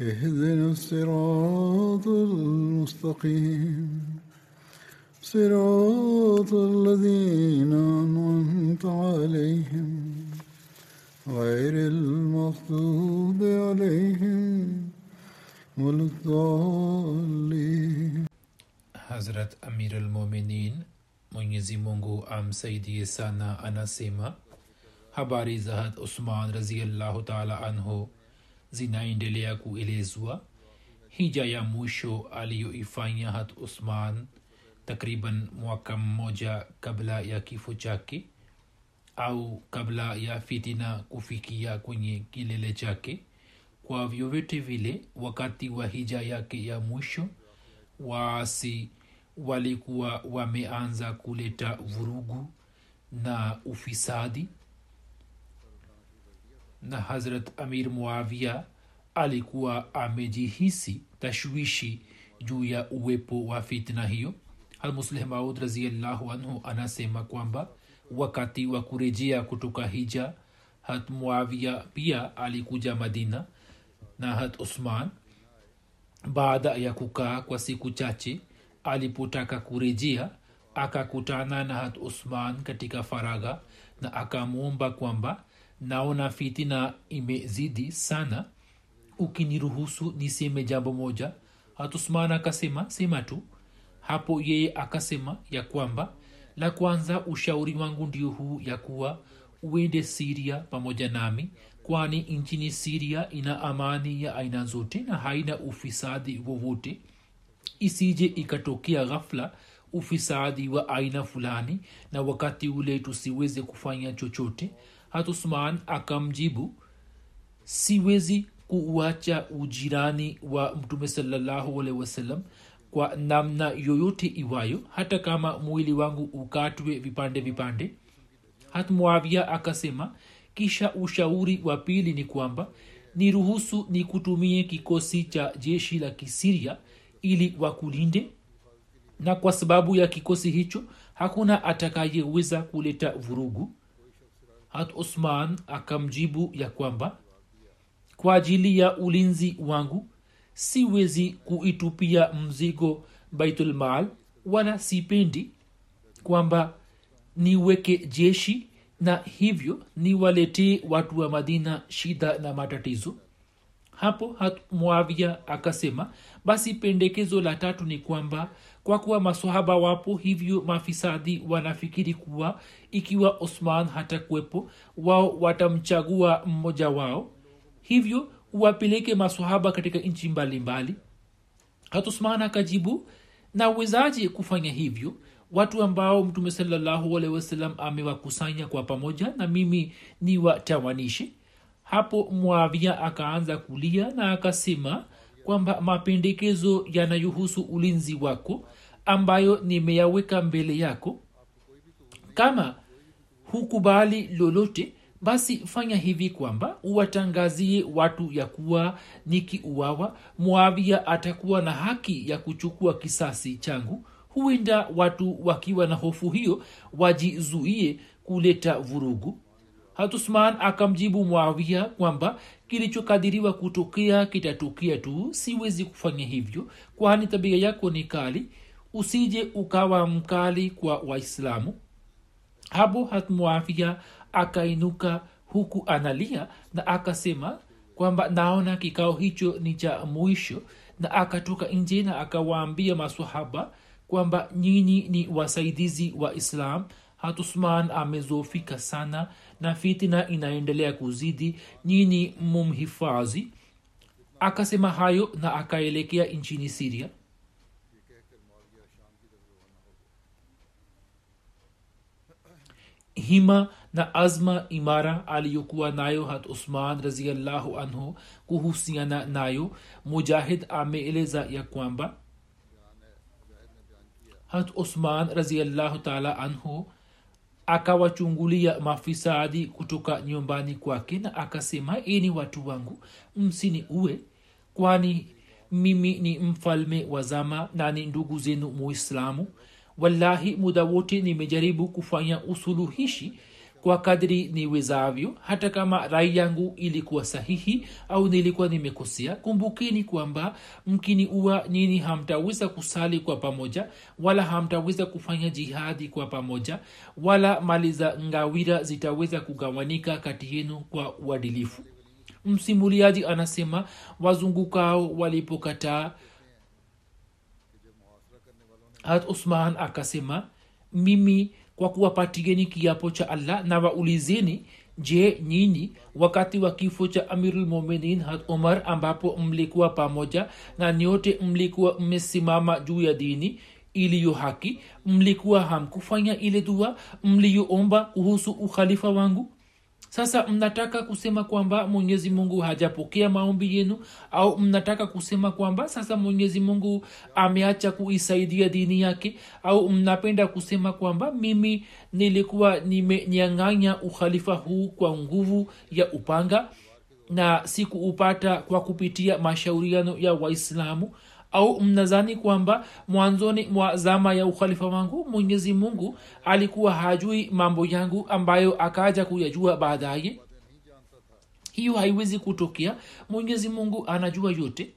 اهدنا الصراط المستقيم. صراط الذين أنعمت عليهم. غير المغضوب عليهم ولا الضالين. حضرت امير المؤمنين مونيزي مونغو ام سيدي سانا أنا سيما حباري زهد عثمان رضي الله تعالى عنه zinaendelea kuelezwa. Hija ya mwisho aliyoifanya Had Usman takriban mwaka mmoja kabla ya kifo chake au kabla ya fitina kufikia kwenye kilele chake. Kwa vyovyote vile wakati wa hija yake ya mwisho waasi walikuwa wameanza kuleta vurugu na ufisadi na hazrat amir muavia alikuwa amejihisi tashwishi juu ya uwepo wa fitna hiyo. Almuslih maud raziallahu anhu anasema kwamba wakati wa kurejea kutoka hija hat muavia pia alikuja madina na hat usman. Baada ya kukaa kwa siku chache alipotaka kurejea akakutana na hat usman katika faragha na akamwomba kwamba naona fitina imezidi sana. Ukiniruhusu niseme jambo moja. Hatusman akasema sema tu. Hapo yeye akasema ya kwamba la kwanza ushauri wangu ndio huu ya kuwa uende siria pamoja nami kwani nchini siria ina amani ya aina zote na haina ufisadi wowote. Isije ikatokea ghafla ufisadi wa aina fulani na wakati ule tusiweze kufanya chochote hatusman akamjibu siwezi kuuacha ujirani wa mtume salallahu alehi wasallam kwa namna yoyote iwayo hata kama mwili wangu ukatwe vipande vipande. Hatmuavia akasema kisha ushauri wa pili ni kwamba niruhusu nikutumie kikosi cha jeshi la kisiria ili wakulinde na kwa sababu ya kikosi hicho hakuna atakayeweza kuleta vurugu hat usman akamjibu ya kwamba kwa ajili ya ulinzi wangu siwezi kuitupia mzigo baitulmal wala sipendi kwamba niweke jeshi na hivyo niwaletee watu wa madina shida na matatizo hapo muavia akasema basi pendekezo la tatu ni kwamba kwa kuwa masohaba wapo hivyo mafisadi wanafikiri kuwa ikiwa osman hatakuwepo wao watamchagua mmoja wao. Hivyo wapeleke masohaba katika nchi mbalimbali. Hatusman akajibu nawezaje kufanya hivyo? Watu ambao mtume salallahu alehi wasallam amewakusanya kwa pamoja na mimi ni watawanishi hapo mwavia akaanza kulia na akasema kwamba mapendekezo yanayohusu ulinzi wako ambayo nimeyaweka mbele yako. Kama hukubali lolote basi fanya hivi kwamba uwatangazie watu ya kuwa nikiuawa mwavia atakuwa na haki ya kuchukua kisasi changu. Huenda watu wakiwa na hofu hiyo wajizuie kuleta vurugu hatusman akamjibu mwawia kwamba kilichokadiriwa kutokea kitatokea tu siwezi kufanya hivyo kwani tabia yako ni kali. Usije ukawa mkali kwa waislamu. Hapo hatmuafia akainuka huku analia na akasema kwamba naona kikao hicho ni cha mwisho na akatoka nje na akawaambia masahaba kwamba nyinyi ni wasaidizi wa islam. Hatusman amezofika sana na fitina inaendelea kuzidi nyini mumhifadhi. Akasema hayo na akaelekea nchini siria. Hima na azma imara aliyokuwa nayo hat usman raziallahu anhu kuhusiana nayo mujahid ameeleza ya kwamba hat usman raziallahu taala anhu akawachungulia mafisadi kutoka nyumbani kwake na akasema ini watu wangu msini uwe kwani mimi ni mfalme wa zama na ni ndugu zenu muislamu. Wallahi muda wote nimejaribu kufanya usuluhishi kwa kadri niwezavyo hata kama rai yangu ilikuwa sahihi au nilikuwa nimekosea kumbukeni kwamba mkini uwa nyini hamtaweza kusali kwa pamoja wala hamtaweza kufanya jihadi kwa pamoja wala mali za ngawira zitaweza kugawanika kati yenu kwa uadilifu. Msimuliaji anasema wazungukao walipokataa. Hat usman akasema mimi kwa kuwapatieni kiapo cha allah na waulizeni je nyinyi wakati wa kifo cha amirulmuminin had umar ambapo mlikuwa pamoja na nyote mlikuwa mmesimama juu ya dini iliyo haki mlikuwa hamkufanya ile dua mliyoomba kuhusu ukhalifa wangu sasa mnataka kusema kwamba mwenyezi mungu hajapokea maombi yenu? Au mnataka kusema kwamba sasa mwenyezi mungu ameacha kuisaidia dini yake? Au mnapenda kusema kwamba mimi nilikuwa nimenyang'anya ukhalifa huu kwa nguvu ya upanga na sikuupata kwa kupitia mashauriano ya waislamu au mnazani kwamba mwanzoni mwa zama ya ukhalifa wangu mwenyezi mungu alikuwa hajui mambo yangu ambayo akaja kuyajua baadaye? Hiyo haiwezi kutokea. Mwenyezi mungu anajua yote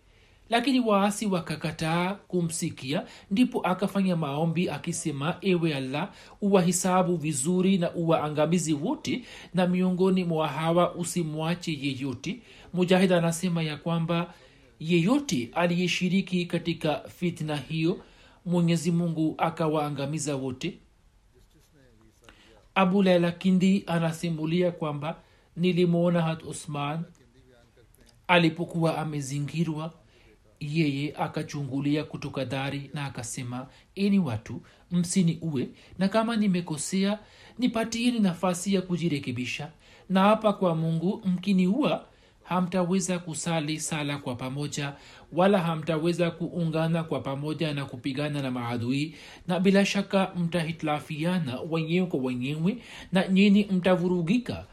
lakini waasi wakakataa kumsikia ndipo akafanya maombi akisema ewe allah uwahisabu vizuri na uwaangamizi wote na miongoni mwa hawa usimwache yeyote. Mujahid anasema ya kwamba yeyote aliyeshiriki katika fitna hiyo mwenyezi mungu akawaangamiza wote. Abu laila kindi anasimulia kwamba nilimwona hat usman alipokuwa amezingirwa yeye akachungulia kutoka dari na akasema ini watu msini uwe na kama nimekosea nipatieni nafasi ya kujirekebisha. Na hapa kwa mungu mkiniua hamtaweza kusali sala kwa pamoja wala hamtaweza kuungana kwa pamoja na kupigana na maadui na bila shaka mtahitilafiana wenyewe kwa wenyewe na nyini mtavurugika.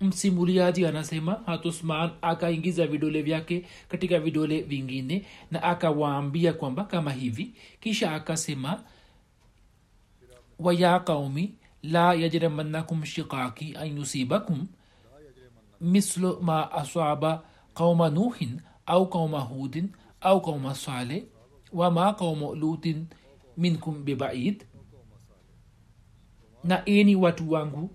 Msimuliaji anasema hatusman akaingiza vidole vyake katika vidole vingine na akawaambia kwamba kama hivi. Kisha akasema waya qaumi la yajramannakum shikaki an yusibakum mislu ma aswaba qauma nuhin au qauma hudin au qauma saleh wama qauma lutin minkum bibaid na eni watu wangu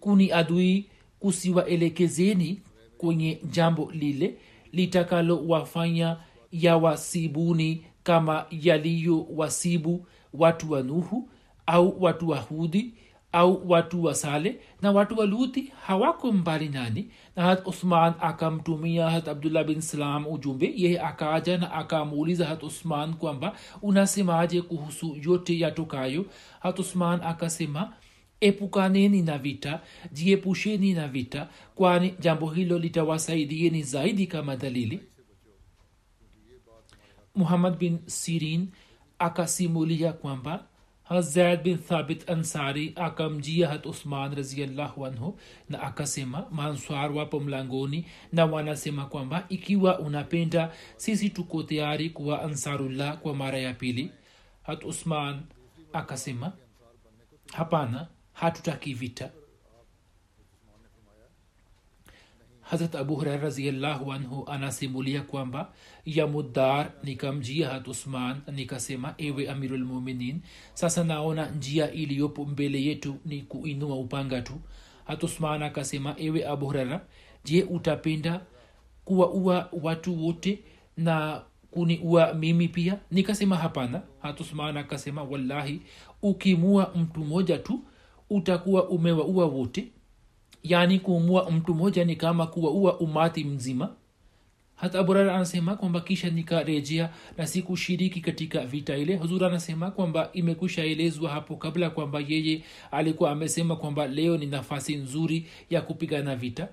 kuni adui kusiwaelekezeni kwenye jambo lile litakalo wafanya ya wasibuni kama yaliyo wasibu watu wa nuhu au watu wa hudi au watu wa sale na watu wa luthi hawako mbali nani. Na hat uthman akamtumia hat abdullah bin salam ujumbe. Yeye akaja na akamuuliza hat uthman kwamba unasemaje kuhusu yote yatokayo? Hat uthman akasema epukaneni na vita jiepusheni na vita kwani jambo hilo litawasaidieni zaidi kama dalili. Muhammad bin sirin akasimulia kwamba zaid bin thabit ansari akamjia hat usman raziallahu anhu na akasema manswar wapo mlangoni na wanasema kwamba ikiwa unapenda sisi tuko tayari kuwa ansarullah kwa mara ya pili. Hat usman akasema hapana hatutaki vita hazrat abu huraira raziallahu anhu anasimulia kwamba yamudar nikamjia hat usman nikasema ewe amirulmuminin sasa naona njia iliyopo mbele yetu ni kuinua upanga tu. Hat usman akasema ewe abu huraira je utapenda kuwaua watu wote na kuniua mimi pia? Nikasema hapana. Hatusman akasema wallahi ukimua mtu mmoja tu utakuwa umewaua wote yaani kuumua mtu mmoja ni kama kuwaua umati mzima. Hata aburara anasema kwamba kisha nikarejea na sikushiriki katika vita ile. Huzur anasema kwamba imekushaelezwa hapo kabla kwamba yeye alikuwa amesema kwamba leo ni nafasi nzuri ya kupigana vita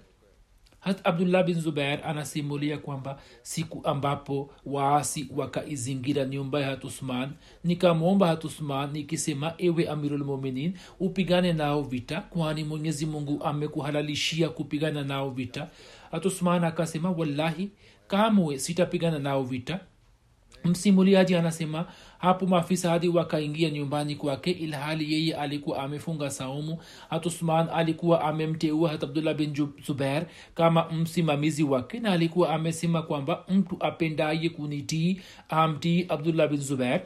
hat abdullah bin zubair anasimulia kwamba siku ambapo waasi wakaizingira nyumba ya hatusman nikamwomba hatusman nikisema ewe amirulmuminin upigane nao vita kwani mwenyezi mungu amekuhalalishia kupigana nao vita. Hatusman akasema wallahi kamwe sitapigana nao vita. Msimuliaji anasema hapo maafisa hadi wakaingia nyumbani kwake ilhali yeye alikuwa amefunga saumu. Hatusman alikuwa amemteua hat abdullah bin zubair kama msimamizi wake na alikuwa amesema kwamba mtu apendaye kunitii amtii abdullah bin zubair.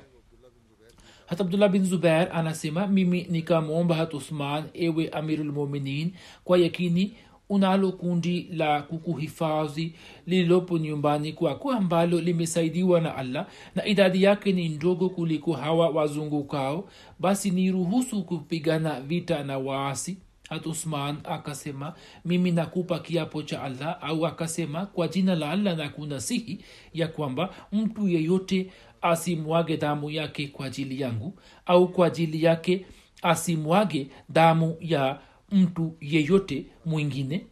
Hat abdullah bin zubair anasema mimi nikamwomba hat usman ewe amirulmuminin kwa yakini unalo kundi la kukuhifadhi lililopo nyumbani kwako ambalo limesaidiwa na allah na idadi yake ni ndogo kuliko hawa wazungukao basi ni ruhusu kupigana vita na waasi. Hat usman akasema mimi nakupa kiapo cha allah au akasema kwa jina la allah na kunasihi ya kwamba mtu yeyote asimwage damu yake kwa ajili yangu au kwa ajili yake asimwage damu ya mtu yeyote mwingine.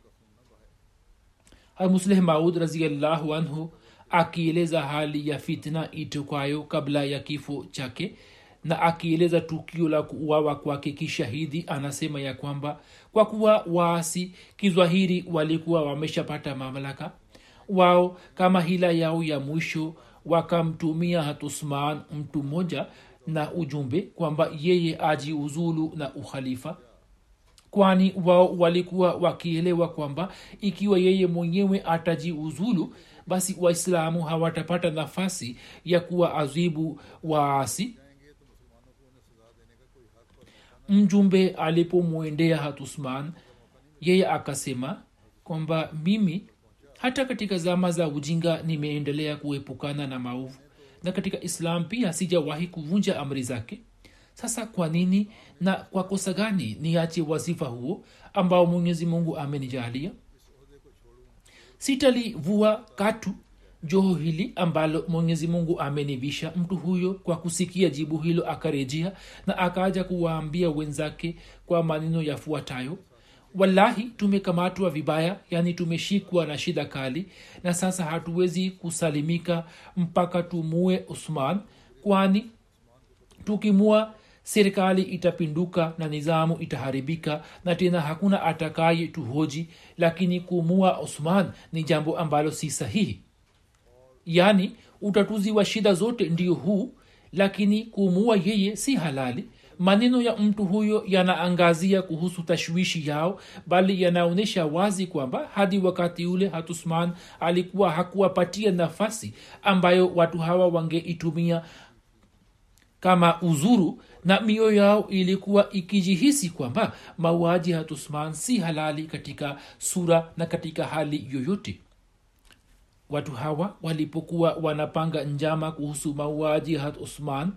Hamusleh maud raziallahu anhu akieleza hali ya fitna itokwayo kabla ya kifo chake na akieleza tukio la kuuawa kwake kishahidi anasema ya kwamba kwa kuwa waasi kizwahiri walikuwa wameshapata mamlaka wao kama hila yao ya mwisho wakamtumia hatusman mtu mmoja na ujumbe kwamba yeye ajiuzulu na ukhalifa kwani wao walikuwa wakielewa kwamba ikiwa yeye mwenyewe atajiuzulu basi waislamu hawatapata nafasi ya kuwa azibu waasi. Mjumbe alipomwendea hatusman yeye akasema kwamba mimi hata katika zama za ujinga nimeendelea kuepukana na maovu na katika islam pia sijawahi kuvunja amri zake sasa kwa nini na kwa kosa gani niache wazifa huo ambao mwenyezi mungu amenijalia? Sitalivua katu joho hili ambalo mwenyezi mungu amenivisha mtu huyo kwa kusikia jibu hilo akarejea na akaja kuwaambia wenzake kwa maneno yafuatayo. Wallahi tumekamatwa vibaya yani tumeshikwa na shida kali na sasa hatuwezi kusalimika mpaka tumue usman kwani tukimua serikali itapinduka na nizamu itaharibika na tena hakuna atakaye tuhoji lakini kumua osman ni jambo ambalo si sahihi. Yaani utatuzi wa shida zote ndio huu lakini kumua yeye si halali. Maneno ya mtu huyo yanaangazia kuhusu tashwishi yao bali yanaonyesha wazi kwamba hadi wakati ule hatusman alikuwa hakuwapatia nafasi ambayo watu hawa wangeitumia kama uzuru na mioyo yao ilikuwa ikijihisi kwamba mauaji ya hatusman si halali katika sura na katika hali yoyote. Watu hawa walipokuwa wanapanga njama kuhusu mauaji ya usman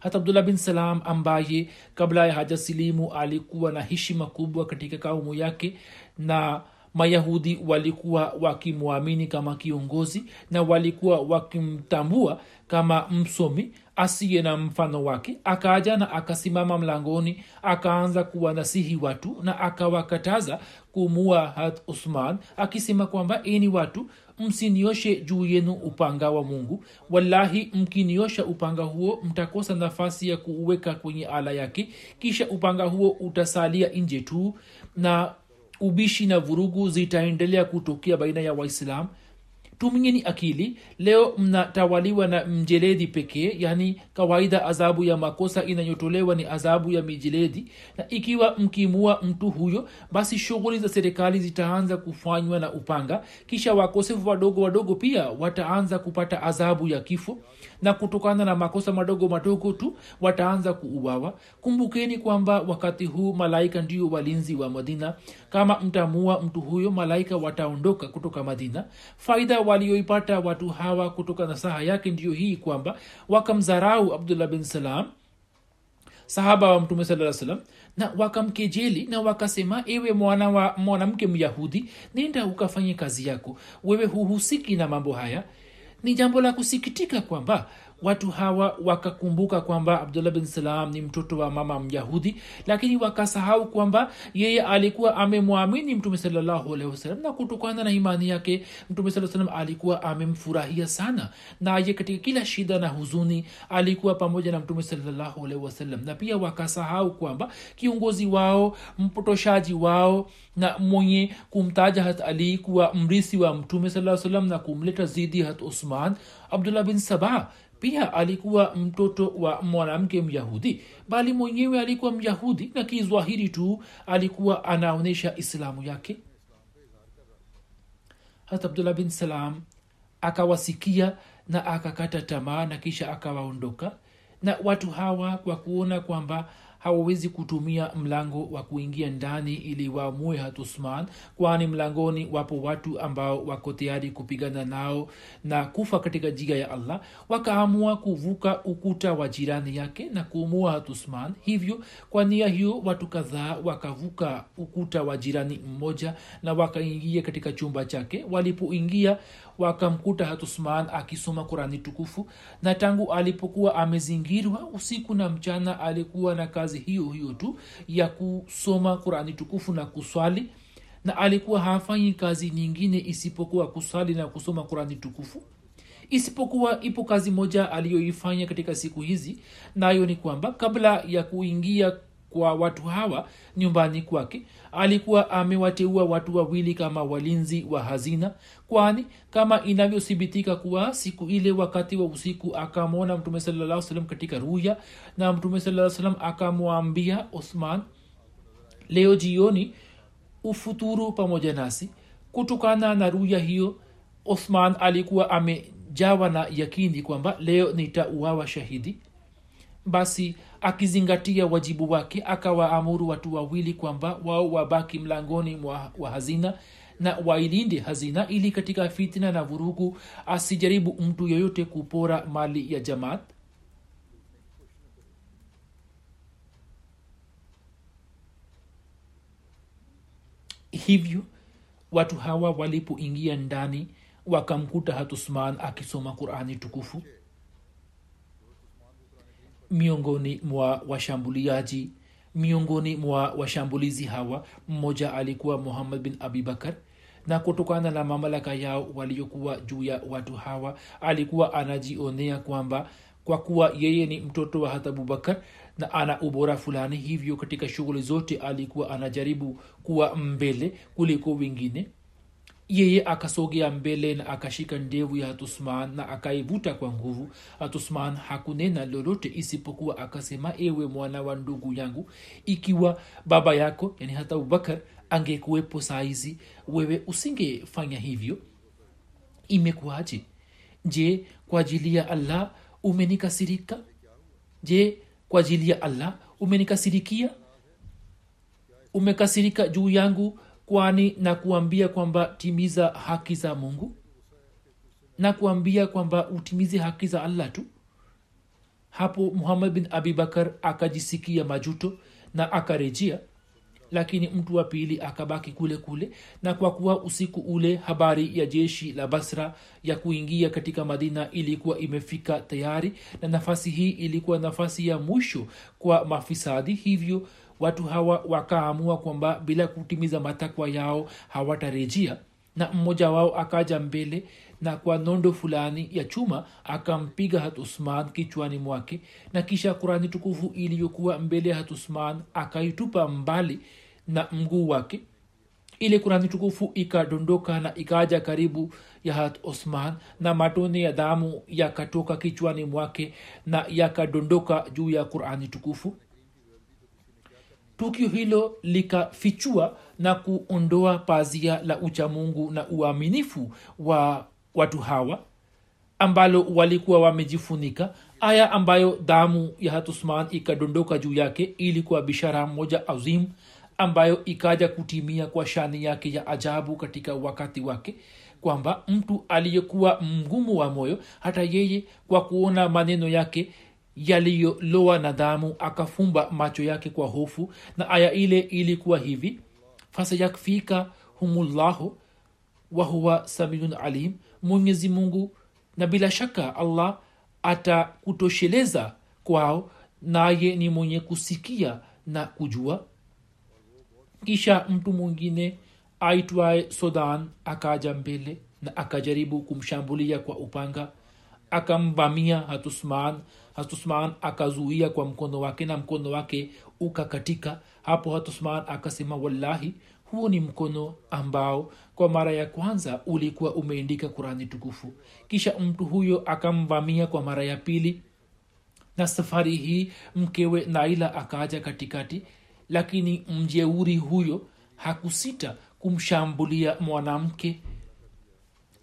hata abdullah bin salam ambaye kabla ya hajasilimu alikuwa na heshima kubwa katika kaumu yake na mayahudi walikuwa wakimwamini kama kiongozi na walikuwa wakimtambua kama msomi asiye na mfano wake. Akaja na akasimama mlangoni akaanza kuwanasihi watu na akawakataza kumua hat usman akisema kwamba eni watu msinioshe juu yenu upanga wa mungu. Wallahi mkiniosha upanga huo mtakosa nafasi ya kuuweka kwenye ala yake. Kisha upanga huo utasalia nje tu na ubishi na vurugu zitaendelea kutokea baina ya waislam tumieni akili. Leo mnatawaliwa na mjeledi pekee yani kawaida adhabu ya makosa inayotolewa ni adhabu ya mijeledi. Na ikiwa mkimua mtu huyo basi shughuli za serikali zitaanza kufanywa na upanga. Kisha wakosefu wadogo wadogo pia wataanza kupata adhabu ya kifo na kutokana na makosa madogo madogo tu wataanza kuuawa. Kumbukeni kwamba wakati huu malaika ndio walinzi wa madina. Kama mtamua mtu huyo malaika wataondoka kutoka madina. Faida walioipata watu hawa kutoka nasaha yake ndiyo hii kwamba wakamdharau abdullah bin salam sahaba wa mtume saa salam na wakamkejeli na wakasema ewe mwana wa mwanamke myahudi nenda ukafanye kazi yako. Wewe huhusiki na mambo haya ni jambo la kusikitika kwamba watu hawa wakakumbuka kwamba abdullah bin salam ni mtoto wa mama myahudi lakini wakasahau kwamba yeye alikuwa amemwamini mtume wasallam na kutokana na imani yake mtume saa salam alikuwa amemfurahia sana. Naye katika kila shida na huzuni alikuwa pamoja na mtume alaihi na pia wakasahau kwamba kiongozi wao mpotoshaji wao na mwenye kumtaja hat ali kuwa mrisi wa mtume saa salam na kumleta zidi hat usman abdullah bin sabah pia alikuwa mtoto wa mwanamke myahudi bali mwenyewe alikuwa myahudi na kizwahiri tu alikuwa anaonyesha islamu yake. Hata abdullah bin salam akawasikia na akakata tamaa na kisha akawaondoka. Na watu hawa kwa kuona kwamba hawawezi kutumia mlango wa kuingia ndani ili waamue hatusman kwani mlangoni wapo watu ambao wako tayari kupigana nao na kufa katika jiga ya allah wakaamua kuvuka ukuta wa jirani yake na kuumua hatusman. Hivyo kwa nia hiyo watu kadhaa wakavuka ukuta wa jirani mmoja na wakaingia katika chumba chake. Walipoingia wakamkuta hatusman akisoma kurani tukufu na tangu alipokuwa amezingirwa usiku na mchana alikuwa na kazi hiyo hiyo tu ya kusoma kurani tukufu na kuswali na alikuwa hafanyi kazi nyingine isipokuwa kuswali na kusoma kurani tukufu. Isipokuwa ipo kazi moja aliyoifanya katika siku hizi nayo ni kwamba kabla ya kuingia kwa watu hawa nyumbani kwake alikuwa amewateua watu wawili kama walinzi wa hazina kwani kama inavyothibitika kuwa siku ile wakati wa usiku akamwona mtume salaa salam katika ruya na mtume salaa akamwambia osman leo jioni ufuturu pamoja nasi. Kutokana na ruya hiyo osman alikuwa amejawa na yakini kwamba leo nitauawa shahidi. Basi akizingatia wajibu wake akawaamuru watu wawili kwamba wao wabaki mlangoni mwa wa hazina na wailinde hazina ili katika fitna na vurugu asijaribu mtu yoyote kupora mali ya jamaat. Hivyo watu hawa walipoingia ndani wakamkuta hatusman akisoma qurani tukufu miongoni mwa washambuliaji miongoni mwa washambulizi hawa mmoja alikuwa muhammad bin abibakar na kutokana na mamlaka yao waliokuwa juu ya watu hawa alikuwa anajionea kwamba kwa kuwa yeye ni mtoto wa hata abubakar na ana ubora fulani hivyo katika shughuli zote alikuwa anajaribu kuwa mbele kuliko wengine yeye akasogea mbele na akashika ndevu ya hatusman na akaivuta kwa nguvu. Hatusman hakunena lolote isipokuwa akasema ewe mwana wa ndugu yangu ikiwa baba yako yani hata abubakar angekuwepo saizi wewe usingefanya hivyo? Imekuwaje? Je kwa ajili ya allah umenikasirika? Je kwa ajili ya allah umenikasirikia? Umekasirika juu yangu kwani na kuambia kwamba timiza haki za mungu? Na kuambia kwamba utimize haki za allah tu? Hapo muhammad bin abibakar akajisikia majuto na akarejea. Lakini mtu wa pili akabaki kule kule na kwa kuwa usiku ule habari ya jeshi la basra ya kuingia katika madina ilikuwa imefika tayari na nafasi hii ilikuwa nafasi ya mwisho kwa mafisadi hivyo watu hawa wakaamua kwamba bila kutimiza matakwa yao hawatarejia na mmoja wao akaja mbele na kwa nondo fulani ya chuma akampiga hat usman kichwani mwake. Na kisha kurani tukufu iliyokuwa mbele ya hatusman akaitupa mbali na mguu wake. Ile kurani tukufu ikadondoka na ikaja karibu ya hat osman na matone ya damu yakatoka kichwani mwake na yakadondoka juu ya qurani tukufu tukio hilo likafichua na kuondoa pazia la uchamungu na uaminifu wa watu hawa ambalo walikuwa wamejifunika aya ambayo damu ya hatusman ikadondoka juu yake ilikuwa bishara moja azim ambayo ikaja kutimia kwa shani yake ya ajabu katika wakati wake kwamba mtu aliyekuwa mgumu wa moyo hata yeye kwa kuona maneno yake yaliyoloa na damu akafumba macho yake kwa hofu na aya ile ilikuwa hivi fasayakfika humullahu wahuwa samiun alim. Mwenyezi mungu na bila shaka allah atakutosheleza kwao naye ni mwenye kusikia na kujua. Kisha mtu mwingine aitwaye sodan akaja mbele na akajaribu kumshambulia kwa upanga akamvamia hatusman hatusman akazuia kwa mkono wake na mkono wake ukakatika. Hapo hatusman akasema wallahi huo ni mkono ambao kwa mara ya kwanza ulikuwa umeindika kurani tukufu. Kisha mtu huyo akamvamia kwa mara ya pili. Na safari hii mkewe naila akaja katikati. Lakini mjeuri huyo hakusita kumshambulia mwanamke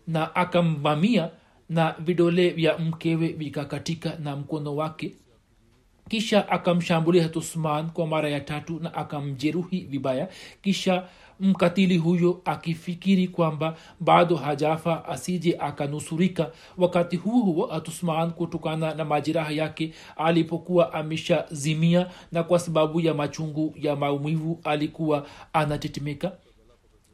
na akamvamia na vidole vya mkewe vikakatika na mkono wake. Kisha akamshambulia hatusman kwa mara ya tatu na akamjeruhi vibaya. Kisha mkatili huyo akifikiri kwamba bado hajafa asije akanusurika. Wakati huo huo hatusman kutokana na majeraha yake alipokuwa ameshazimia na kwa sababu ya machungu ya maumivu alikuwa anatetemeka.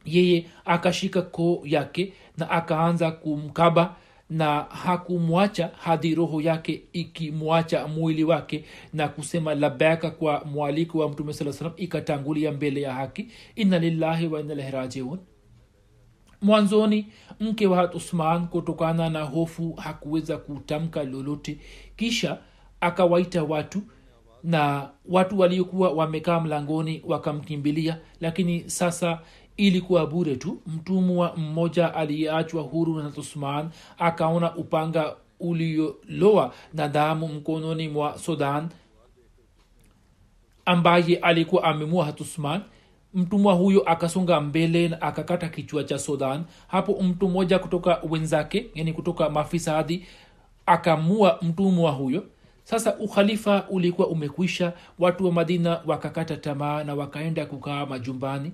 Yeye akashika koo yake na akaanza kumkaba na hakumwacha hadi roho yake ikimwacha mwili wake na kusema labaka kwa mwaliko wa mtume saa salam ikatangulia mbele ya haki. Inna lillahi wa inna ilaihi mwanzoni mke wa hat usman kutokana na hofu hakuweza kutamka lolote. Kisha akawaita watu na watu waliokuwa wamekaa mlangoni wakamkimbilia. Lakini sasa ilikuwa bure tu. Mtumwa mmoja aliyeachwa huru na usman akaona upanga ulioloa na damu mkononi mwa sodan ambaye alikuwa amemua hatusman mtumwa huyo akasonga mbele na akakata kichwa cha sodan hapo mtu mmoja kutoka wenzake yani kutoka mafisadi akamua mtumwa huyo. Sasa ukhalifa ulikuwa umekwisha. Watu wa madina wakakata tamaa na wakaenda kukaa majumbani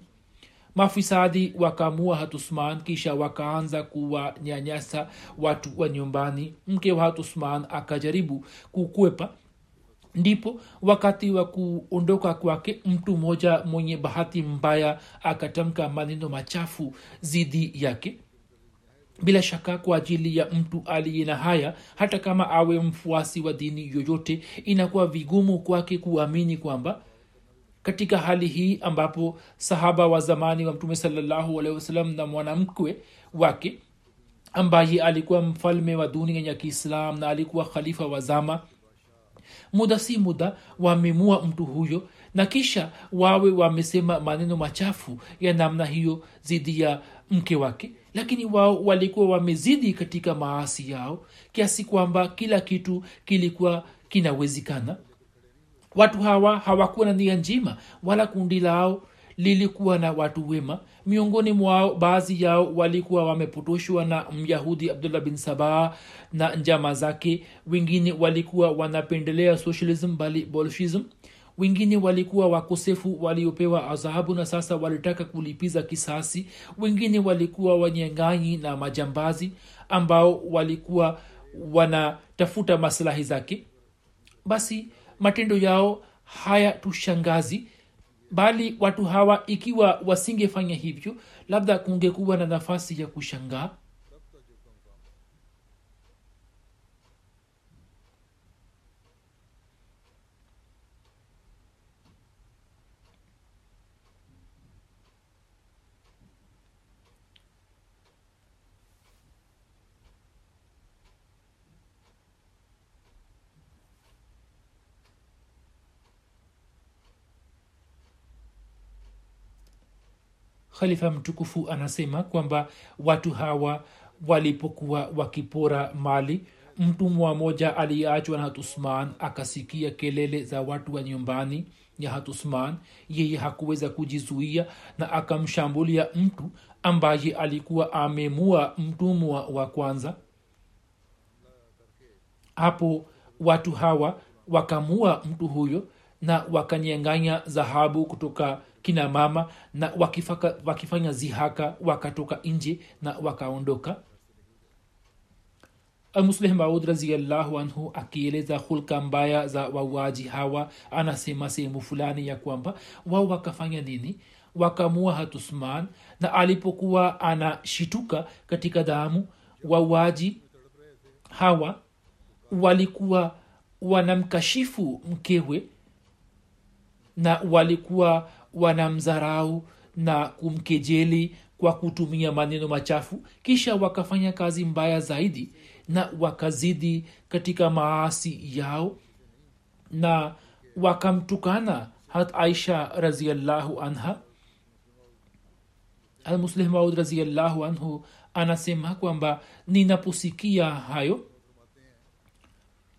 mafisadi wakamua hatusman kisha wakaanza kuwanyanyasa watu wa nyumbani. Mke wa hatusman akajaribu kukwepa. Ndipo wakati wa kuondoka kwake mtu mmoja mwenye bahati mbaya akatamka maneno machafu zidi yake. Bila shaka kwa ajili ya mtu aliye na haya hata kama awe mfuasi wa dini yoyote inakuwa vigumu kwake kuamini kwamba katika hali hii ambapo sahaba wa zamani wa mtume salallahu alehi wasalam na mwanamkwe wake ambaye alikuwa mfalme wa dunia ya kiislam na alikuwa khalifa wa zama muda si muda wamemua mtu huyo na kisha wawe wamesema maneno machafu ya namna hiyo dhidi ya mke wake lakini wao walikuwa wamezidi katika maasi yao kiasi kwamba kila kitu kilikuwa kinawezekana watu hawa hawakuwa na nia njema wala kundi lao lilikuwa na watu wema. Miongoni mwao baadhi yao walikuwa wamepotoshwa na myahudi abdullah bin sabaa na njama zake. Wengine walikuwa wanapendelea socialism bali bolshism. Wengine walikuwa wakosefu waliopewa adhabu na sasa walitaka kulipiza kisasi. Wengine walikuwa wanyang'anyi na majambazi ambao walikuwa wanatafuta maslahi zake. Basi matendo yao haya tushangazi bali watu hawa ikiwa wasingefanya hivyo labda kungekuwa na nafasi ya kushangaa khalifa mtukufu anasema kwamba watu hawa walipokuwa wakipora mali mtumwa moja aliyeachwa na hatusman akasikia kelele za watu wa nyumbani ya hatusman yeye hakuweza kujizuia na akamshambulia mtu ambaye alikuwa amemua mtumwa wa kwanza. Hapo watu hawa wakamua mtu huyo na wakanyanganya dhahabu kutoka kina mama na wakifaka, wakifanya zihaka wakatoka nje na wakaondoka. Musleh maud raziallahu anhu akieleza hulka mbaya za wauaji hawa anasema sehemu fulani ya kwamba wao wakafanya nini? Wakamua hatusman na alipokuwa anashituka katika damu wauaji hawa walikuwa wanamkashifu mkewe na walikuwa wanamdharau na kumkejeli kwa kutumia maneno machafu kisha wakafanya kazi mbaya zaidi na wakazidi katika maasi yao na wakamtukana hat aisha raziallahu anha. Almuslih raziallahu anhu anasema kwamba ninaposikia hayo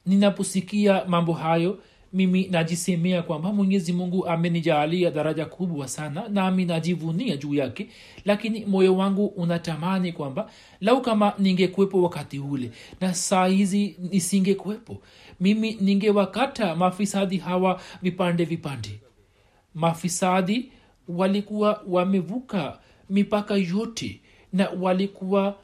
ninaposikia mambo hayo mimi najisemea kwamba mwenyezi mungu amenijaalia daraja kubwa sana nami najivunia juu yake lakini moyo wangu unatamani kwamba lau kama ningekuwepo wakati ule na saa hizi nisingekuwepo mimi ningewakata mafisadi hawa vipande vipande. Mafisadi walikuwa wamevuka mipaka yote na walikuwa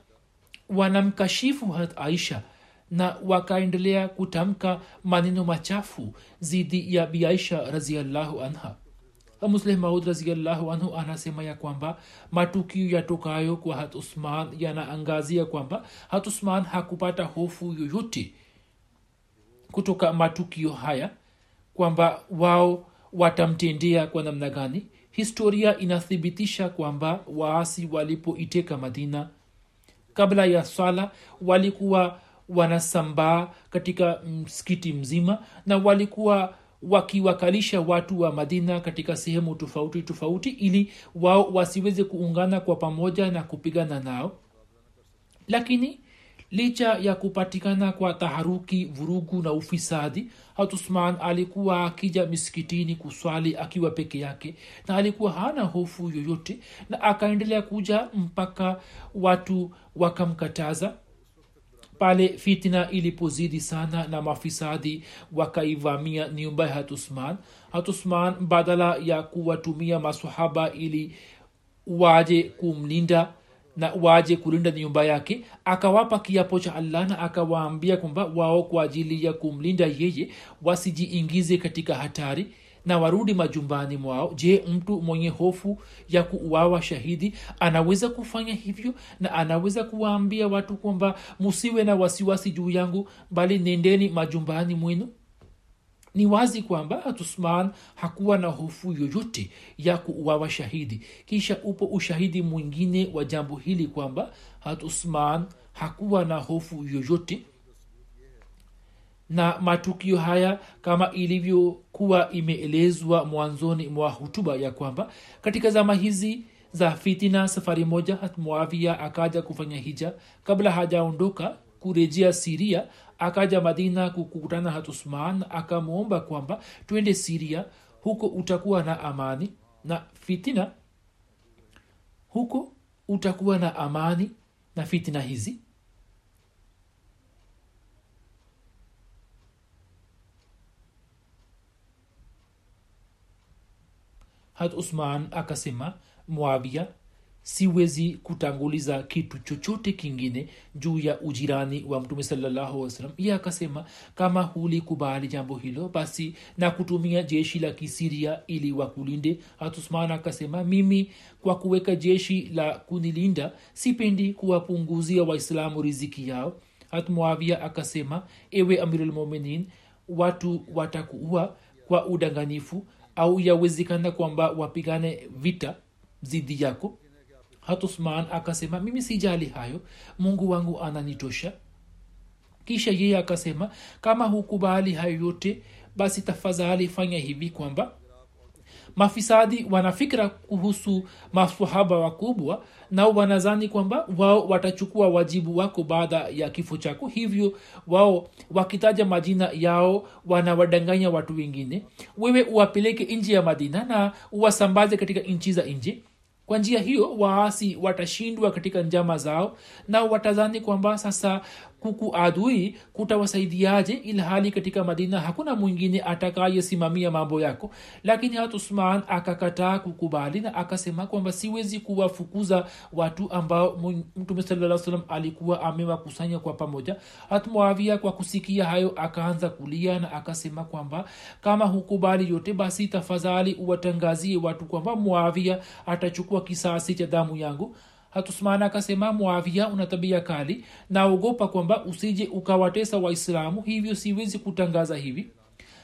wanamkashifu aisha na wakaendelea kutamka maneno machafu dhidi ya biaisha raziallahu anha. Musleh maud raziallahu anhu anasema ya kwamba matukio yatokayo kwa hat usman yanaangazia kwamba hat usman hakupata hofu yoyote kutoka matukio haya kwamba wao watamtendea kwa namna gani. Historia inathibitisha kwamba waasi walipoiteka madina kabla ya swala walikuwa wanasambaa katika msikiti mzima na walikuwa wakiwakalisha watu wa madina katika sehemu tofauti tofauti ili wao wasiweze kuungana kwa pamoja na kupigana nao. Lakini licha ya kupatikana kwa taharuki vurugu na ufisadi hatusman alikuwa akija misikitini kuswali akiwa peke yake na alikuwa hana hofu yoyote na akaendelea kuja mpaka watu wakamkataza pale fitna ilipozidi sana na mafisadi wakaivamia nyumba ya hatusman hatusman badala ya kuwatumia masahaba ili waje kumlinda na waje kulinda nyumba yake akawapa kiapo cha allah na akawaambia kwamba wao kwa ajili ya kumlinda yeye wasijiingize katika hatari na warudi majumbani mwao. Je mtu mwenye hofu ya kuuawa shahidi anaweza kufanya hivyo? Na anaweza kuwaambia watu kwamba musiwe na wasiwasi juu yangu bali nendeni majumbani mwenu? Ni wazi kwamba hatusman hakuwa na hofu yoyote ya kuuawa shahidi. Kisha upo ushahidi mwingine wa jambo hili kwamba hatusman hakuwa na hofu yoyote na matukio haya kama ilivyokuwa imeelezwa mwanzoni mwa hutuba ya kwamba katika zama hizi za fitina safari moja muavia akaja kufanya hija. Kabla hajaondoka kurejea siria akaja madina kukutana hatusman akamwomba kwamba twende siria huko utakuwa na amani na fitina huko utakuwa na amani na fitina hizi hat usman akasema muavia siwezi kutanguliza kitu chochote kingine juu ya ujirani wa mtume sallahualwasalam iye akasema kama hulikubali jambo hilo basi na kutumia jeshi la kisiria ili wakulinde. Hatusman akasema mimi kwa kuweka jeshi la kunilinda sipendi kuwapunguzia waislamu riziki yao. Hatmuavia akasema ewe amirulmuminin watu watakuua kwa udanganifu au yawezekana kwamba wapigane vita dhidi yako. Hatusman akasema mimi sijali hayo. Mungu wangu ananitosha. Kisha yeye akasema kama hukubali hayo yote basi tafadhali fanya hivi kwamba mafisadi wanafikira kuhusu masahaba wakubwa nao wanazani kwamba wao watachukua wajibu wako baada ya kifo chako. Hivyo wao wakitaja majina yao wanawadanganya watu wengine. Wewe uwapeleke nje ya madina na uwasambaze katika nchi za nje. Kwa njia hiyo waasi watashindwa katika njama zao na watazani kwamba sasa kukuadui kutawasaidiaje ilhali katika madina hakuna mwingine atakayesimamia mambo yako. Lakini hat usman akakataa kukubali na akasema kwamba siwezi kuwafukuza watu ambao mtume saa alikuwa amewakusanya kwa pamoja. Hat muavia kwa kusikia hayo akaanza kulia na akasema kwamba kama hukubali yote basi tafadhali uwatangazie watu kwamba muavia atachukua kisasi cha damu yangu hatusman akasema mwavia una tabia kali. Naogopa kwamba usije ukawatesa waislamu hivyo siwezi kutangaza hivi.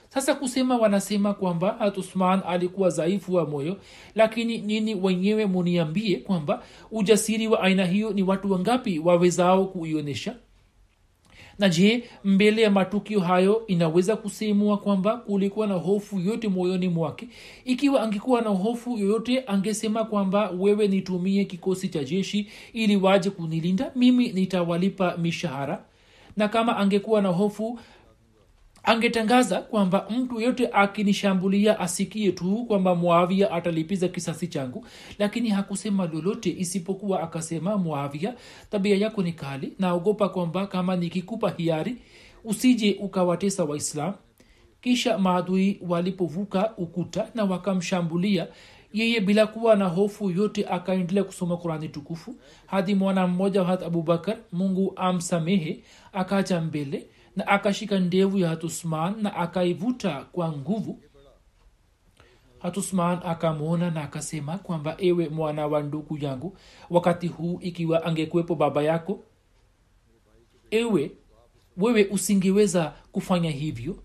Sasa kusema wanasema kwamba hatusman alikuwa dhaifu wa moyo lakini nini wenyewe muniambie kwamba ujasiri wa aina hiyo ni watu wangapi wawezao kuionyesha na je mbele ya matukio hayo inaweza kusemwa kwamba kulikuwa na hofu yote moyoni mwake? Ikiwa angekuwa na hofu yoyote angesema kwamba wewe nitumie kikosi cha jeshi ili waje kunilinda mimi nitawalipa mishahara. Na kama angekuwa na hofu angetangaza kwamba mtu yote akinishambulia asikie tu kwamba muavia atalipiza kisasi changu lakini hakusema lolote isipokuwa akasema muavia tabia yako ni kali. Naogopa kwamba kama nikikupa hiari usije ukawatesa waislam kisha maadui walipovuka ukuta na wakamshambulia yeye bila kuwa na hofu yote akaendelea kusoma qurani tukufu. Hadi mwana mmoja hat abubakar mungu amsamehe akaja mbele na akashika ndevu ya hatusman na akaivuta kwa nguvu. Hatusman akamwona na akasema kwamba ewe mwana wa ndugu yangu wakati huu ikiwa angekuwepo baba yako ewe wewe usingeweza kufanya hivyo.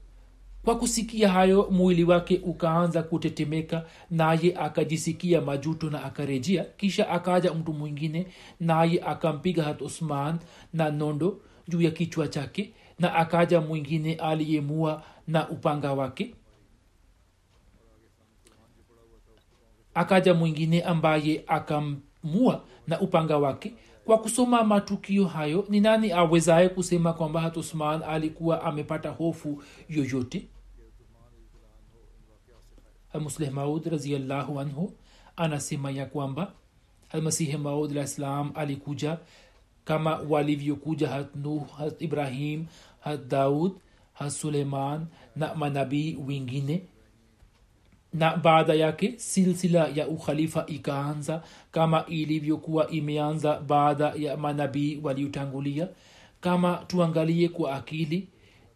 Kwa kusikia hayo mwili wake ukaanza kutetemeka naye akajisikia majuto na akarejea. Kisha akaja mtu mwingine naye akampiga hat usman na nondo juu ya kichwa chake na akaja mwingine aliyemua na upanga wake? Akaja mwingine ambaye akamua na upanga wake. Kwa kusoma matukio hayo ni nani awezaye kusema kwamba hatusman alikuwa amepata hofu yoyote? Musleh maud raziallahu anhu anasema ya kwamba almasihi maud alah salam alikuja kama walivyokuja hatnuh hat ibrahim daud hasuleiman na manabii wengine na baada yake silsila ya ukhalifa ikaanza kama ilivyokuwa imeanza baada ya manabii waliotangulia. Kama tuangalie kwa akili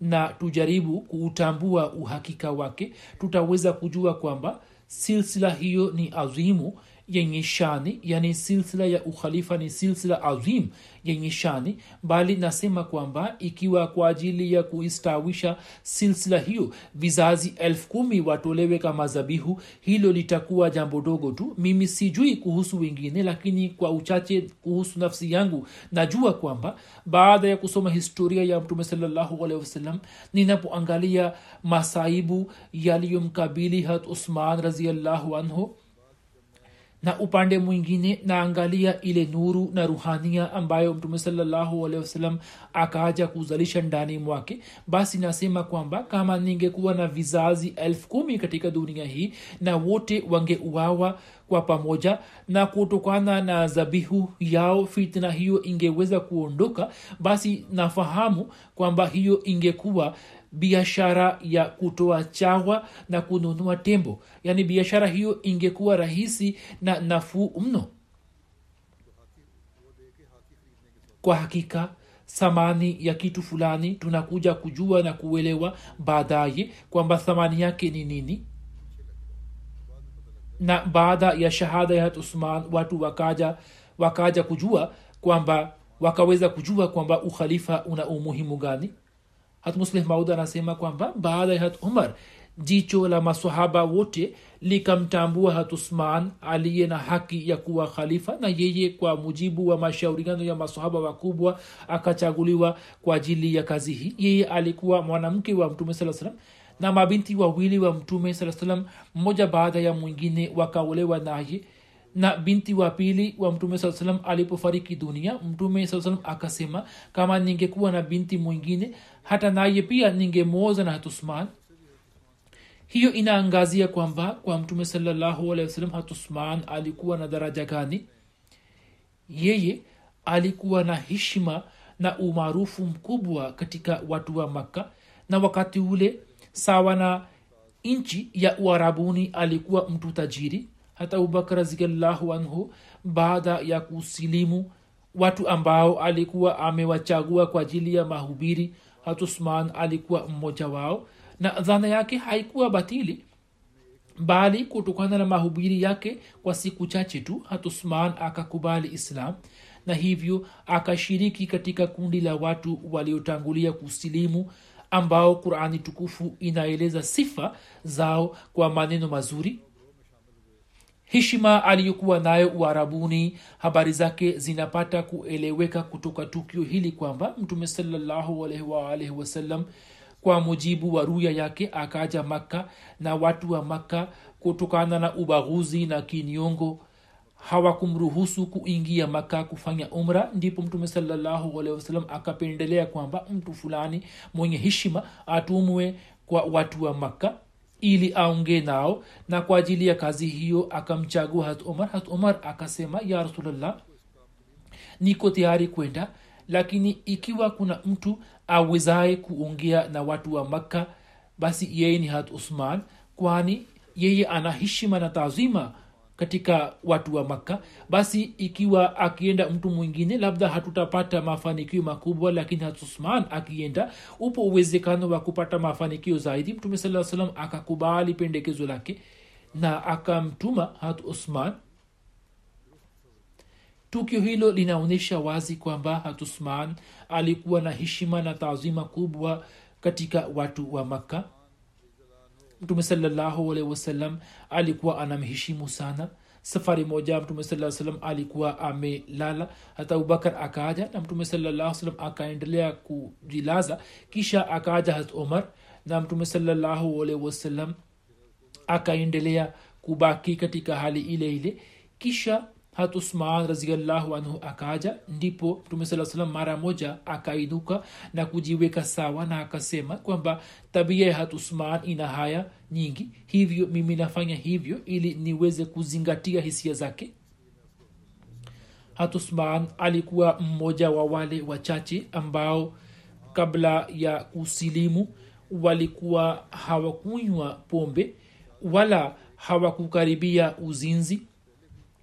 na tujaribu kuutambua uhakika wake tutaweza kujua kwamba silsila hiyo ni azimu yenye shani yani silsila ya ukhalifa ni silsila azim yenye shani bali nasema kwamba ikiwa kwa ajili ya kuistawisha silsila hiyo vizazi elfu kumi watolewe kama zabihu hilo litakuwa jambo dogo tu. Mimi sijui kuhusu wengine lakini kwa uchache kuhusu nafsi yangu najua kwamba baada ya kusoma historia ya mtume sawasalam ninapoangalia masaibu yaliyomkabili hat usman raziallahu anhu na upande mwingine naangalia ile nuru na ruhania ambayo mtume sawasalam akaaja kuzalisha ndani mwake. Basi nasema kwamba kama ningekuwa na vizazi elfu kumi katika dunia hii na wote wangeuawa kwa pamoja na kutokana na zabihu yao fitna hiyo ingeweza kuondoka basi nafahamu kwamba hiyo ingekuwa biashara ya kutoa chawa na kununua tembo. Yaani biashara hiyo ingekuwa rahisi na nafuu mno. Kwa hakika thamani ya kitu fulani tunakuja kujua na kuelewa baadaye kwamba thamani yake ni nini. Na baada ya shahada ya usman watu wakaja wakaja kujua kwamba wakaweza kujua kwamba ukhalifa una umuhimu gani hat muslih maud anasema kwamba baada ya hat umar jicho la masahaba wote likamtambua hatusman aliye na haki ya kuwa khalifa na yeye kwa mujibu wa mashauriano ya masahaba wakubwa akachaguliwa kwa ajili ya kazi hii. Yeye alikuwa mwanamke wa mtume saa salam na mabinti wawili wa mtume saa salam mmoja baada ya mwingine wakaolewa naye na binti wa pili wa mtume saa salam alipofariki dunia mtume saa salam akasema kama ningekuwa na binti mwingine hata naye pia ningemwoza na hatusman hiyo inaangazia kwamba kwa mtume alehi hatusman alikuwa na daraja gani? Yeye alikuwa na heshima na umaarufu mkubwa katika watu wa makka na wakati ule sawa na nchi ya uarabuni alikuwa mtu tajiri hata abubakar raziallahu anhu baada ya kusilimu watu ambao alikuwa amewachagua kwa ajili ya mahubiri hatusman alikuwa mmoja wao na dhana yake haikuwa batili bali kutokana na mahubiri yake kwa siku chache tu hatusman akakubali islam na hivyo akashiriki katika kundi la watu waliotangulia kusilimu ambao qurani tukufu inaeleza sifa zao kwa maneno mazuri heshima aliyokuwa nayo uarabuni habari zake zinapata kueleweka kutoka tukio hili kwamba mtume salllahualwalhi wasallam kwa mujibu wa ruya yake akaja makka na watu wa makka kutokana na ubaguzi na kiniongo hawakumruhusu kuingia maka kufanya umra ndipo mtume sawasalam akapendelea kwamba mtu fulani mwenye heshima atumwe kwa watu wa makka ili aongee nao na kwa ajili ya kazi hiyo akamchagua hat umar hat umar akasema ya rasulllah niko tayari kwenda lakini ikiwa kuna mtu awezaye kuongea na watu wa makka basi yeye ni hat usman kwani yeye ana heshima na taazima katika watu wa makka. Basi ikiwa akienda mtu mwingine labda hatutapata mafanikio makubwa lakini hatusman akienda upo uwezekano wa kupata mafanikio zaidi. Mtume saa salam akakubali pendekezo lake na akamtuma hat usman. Tukio hilo linaonyesha wazi kwamba hatusman alikuwa na heshima na taazima kubwa katika watu wa makka mtume salallahu wasallam alikuwa anamheshimu sana. Safari moja mtume saa salam alikuwa amelala. Hata abubakar akaaja na mtume salallahu salam akaendelea kujilaza. Kisha akaaja hat omar na mtume salallahu wasallam akaendelea kubaki katika hali ile ile. Kisha hat usman raziallahu anhu akaja ndipo mtume saa salam mara moja akainuka na kujiweka sawa na akasema kwamba tabia ya hat usman ina haya nyingi hivyo mimi nafanya hivyo ili niweze kuzingatia hisia zake. Hat usman alikuwa mmoja wa wale wachache ambao kabla ya kusilimu walikuwa hawakunywa pombe wala hawakukaribia uzinzi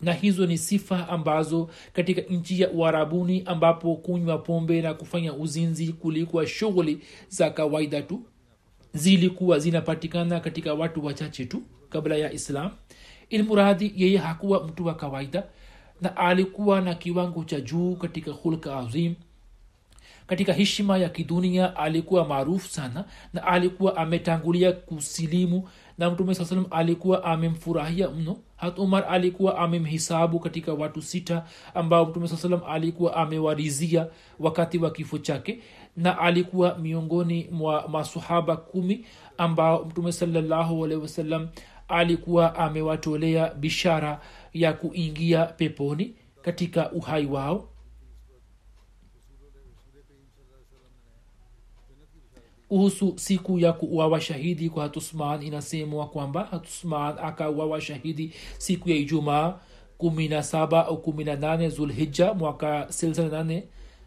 na hizo ni sifa ambazo katika nchi ya uharabuni ambapo kunywa pombe na kufanya uzinzi kulikuwa shughuli za kawaida tu. Zilikuwa zinapatikana katika watu wachache tu kabla ya islam. Ilmuradhi yeye hakuwa mtu wa kawaida na alikuwa na kiwango cha juu katika hulka azim katika heshima ya kidunia alikuwa maarufu sana na alikuwa ametangulia kusilimu na mtume saa salam alikuwa amemfurahia mno. Hat umar alikuwa amemhisabu katika watu sita ambao mtume saa salam alikuwa amewarizia wakati wa kifo chake na alikuwa miongoni mwa masahaba kumi ambao mtume salallahu alehi wasallam alikuwa amewatolea bishara ya kuingia peponi katika uhai wao kuhusu siku ya kuuawa shahidi kwa hatusman inasemwa kwamba hatusman akauawa shahidi siku ya ijumaa kumi na saba au kumi na nane zulhija mwaka silsila nane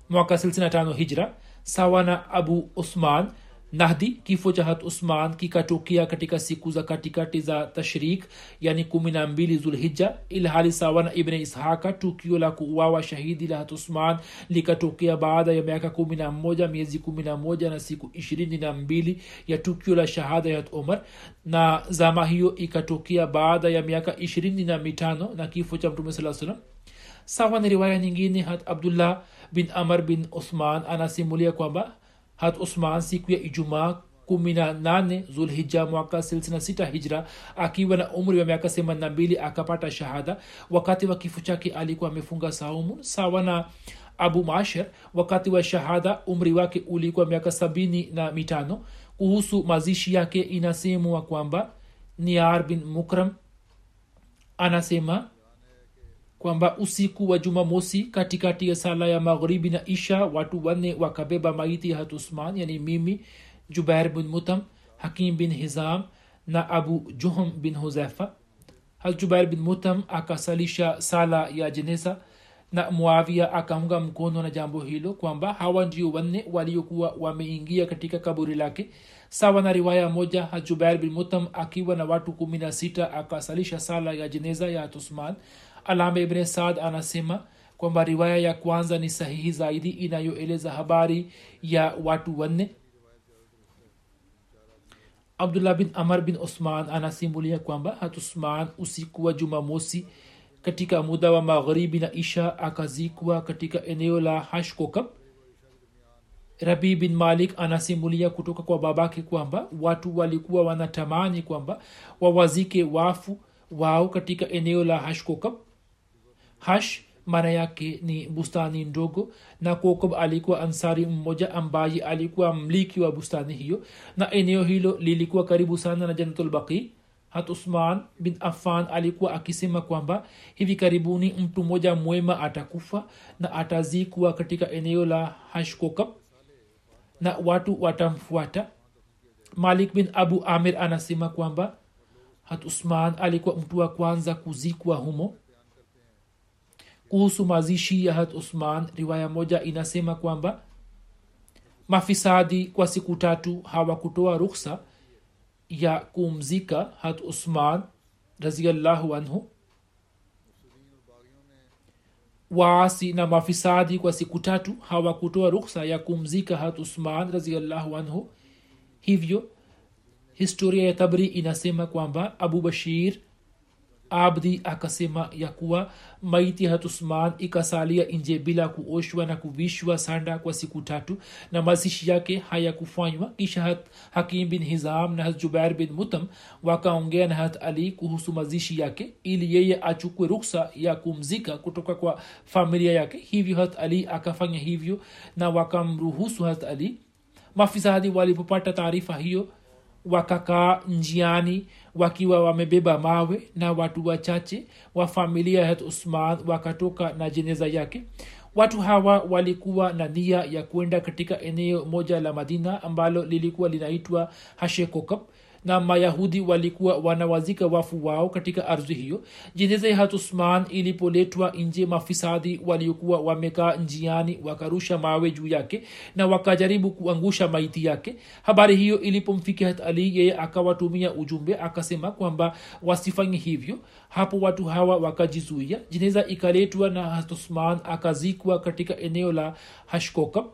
mwaka silsila tano hijra sawa na abu usman nahdi kifo cha hat usman kikatokea katika siku za katikati za tashrik yani kumi na mbili zulhija ilhali sawa na ibne ishaka tukio la kuuawa shahidi la hat usman likatokea baada ya miaka kumi na moja miezi kumi na moja na siku ishirini na mbili ya tukio la shahada ya hat omar na zama hiyo ikatokea baada ya miaka ishirini na mitano na kifo cha mtume saa salam sawa na riwaya nyingine hat abdullah bin amar bin uthman anasimulia kwamba hat usman siku ya ijumaa kumi na nane zulhija mwaka silsina sita hijra akiwa na umri wa miaka themanina mbili akapata shahada. Wakati wa kifo chake alikuwa amefunga saumu sawa na abu masher. Wakati wa shahada umri wake ulikuwa miaka sabini na mitano. Kuhusu mazishi yake inasemwa kwamba niar bin mukram anasema kwamba usiku wa jumamosi katikati ya sala ya maghribi na isha watu wanne wakabeba maiti ya hatusman yani mimi jubair bin mutam hakim bin hizam na abu juhum bin huzaifa. Hat jubair bin mutam akasalisha sala ya jeneza na muavia akaunga mkono na jambo hilo kwamba hawa ndio wanne waliokuwa wameingia katika kaburi lake. Sawa na riwaya moja hajubair bin mutam akiwa na watu kumi na sita akasalisha sala ya jeneza ya tusman alama ibne saad anasema kwamba riwaya ya kwanza ni sahihi zaidi inayoeleza habari ya watu wanne. Abdullah bin amar bin osman anasimulia kwamba hatusman usiku jumamosi katika muda wa magharibi na isha akazikwa katika eneo la hashkokab rabi bin malik anasimulia kutoka kwa babake kwamba watu walikuwa wanatamani kwamba wawazike wafu wao katika eneo la hashkokab hash maana yake ni bustani ndogo na kokob alikuwa ansari mmoja ambaye alikuwa mliki wa bustani hiyo na eneo hilo lilikuwa karibu sana na janatulbaqi hat usman bin afan alikuwa akisema kwamba hivi karibuni mtu mmoja mwema atakufa na atazikwa katika eneo la hashkokab na watu watamfuata. Malik bin abu amir anasema kwamba hat usman alikuwa mtu wa kwanza kuzikwa humo kuhusu mazishi ya hat usman riwaya moja inasema kwamba mafisadi kwa siku tatu hawakutoa ruksa ya kumzika hat usman raziallahu anhu. Waasi na mafisadi kwa siku tatu hawakutoa ruksa ya kumzika hat usman raziallahu anhu. Hivyo historia ya tabri inasema kwamba abu bashir abdi akasema ya kuwa maiti hatusman ikasalia nje bila kuoshwa na kuvishwa sanda kwa siku tatu na mazishi yake hayakufanywa. Kisha hat hakim bin hizam na hat bin mutam wakaongea na hat ali kuhusu mazishi yake ili yeye achukue ruksa ya kumzika kutoka kwa familia yake. Hivyo hat ali akafanya hivyo na wakamruhusu hat ali. Mafisadi walipopata taarifa hiyo wakakaa njiani wakiwa wamebeba mawe na watu wachache wa familia ya usman wakatoka na jeneza yake. Watu hawa walikuwa na nia ya kwenda katika eneo moja la madina ambalo lilikuwa linaitwa hashekokab na mayahudi walikuwa wanawazika wafu wao katika ardhi hiyo. Jeneza ya hatusman ilipoletwa nje mafisadi waliokuwa wamekaa njiani wakarusha mawe juu yake na wakajaribu kuangusha maiti yake. Habari hiyo ilipomfikia ali yeye akawatumia ujumbe akasema kwamba wasifanye hivyo. Hapo watu hawa wakajizuia. Jeneza ikaletwa na hatusman akazikwa katika eneo la hashkokab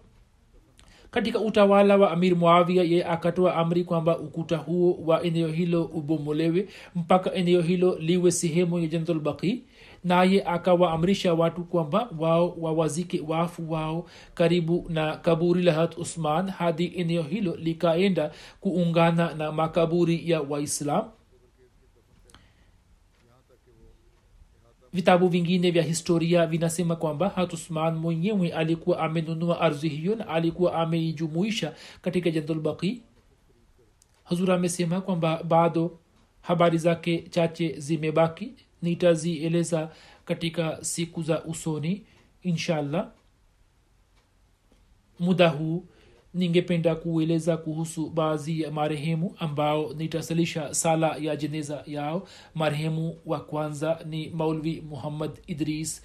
katika utawala wa amir muavia ye akatoa amri kwamba ukuta huo wa eneo hilo ubomolewe mpaka eneo hilo liwe sehemu ya janatulbaqi naye akawaamrisha watu kwamba wao wawazike wafu wao karibu na kaburi la hat usman hadi eneo hilo likaenda kuungana na makaburi ya waislam vitabu vingine vya historia vinasema kwamba hatusman mwenyewe alikuwa amenunua ardhi hiyo na alikuwa ameijumuisha katika jandulbaqi hazur amesema kwamba bado habari zake chache zimebaki nitazieleza katika siku za usoni inshallah. Muda huu ningependa kueleza kuhusu baadhi ya marehemu ambao nitasalisha sala ya jeneza yao. Marehemu wa kwanza ni maulvi muhammad idris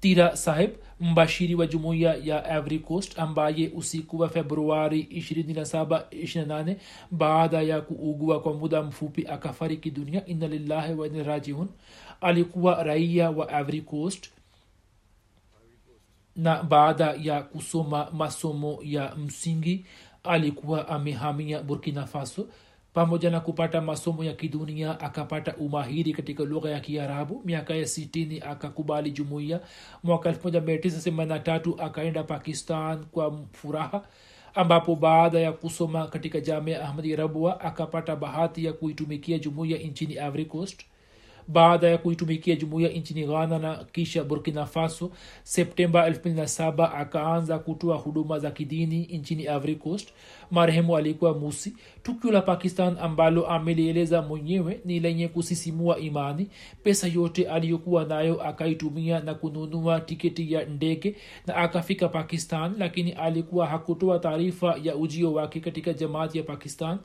tira saheb mbashiri wa jumuiya ya ivory coast ambaye usiku wa februari 27 baada ya kuugua kwa muda mfupi akafariki dunia. Inna lillahi wa alikuwa raia wa ivory na baada ya kusoma masomo ya msingi alikuwa amehamia burkina faso. Pamoja na kupata masomo ya kidunia akapata umahiri katika lugha ya kiarabu. Miaka ya sitini akakubali jumuiya. Mwaka 1983 akaenda pakistan kwa furaha ambapo baada ya kusoma katika jamia ahmadi rabua akapata bahati ya kuitumikia jumuiya nchini ivory coast baada ya kuitumikia jumuiya nchini ghana na kisha burkina faso septemba 27 akaanza kutoa huduma za kidini nchini ivory marehemu alikuwa musi. Tukio la pakistan ambalo amelieleza mwenyewe ni lenye kusisimua imani. Pesa yote aliyokuwa nayo akaitumia na kununua tiketi ya ndege na akafika pakistan lakini alikuwa hakutoa taarifa ya ujio wake katika jamaati ya pakistan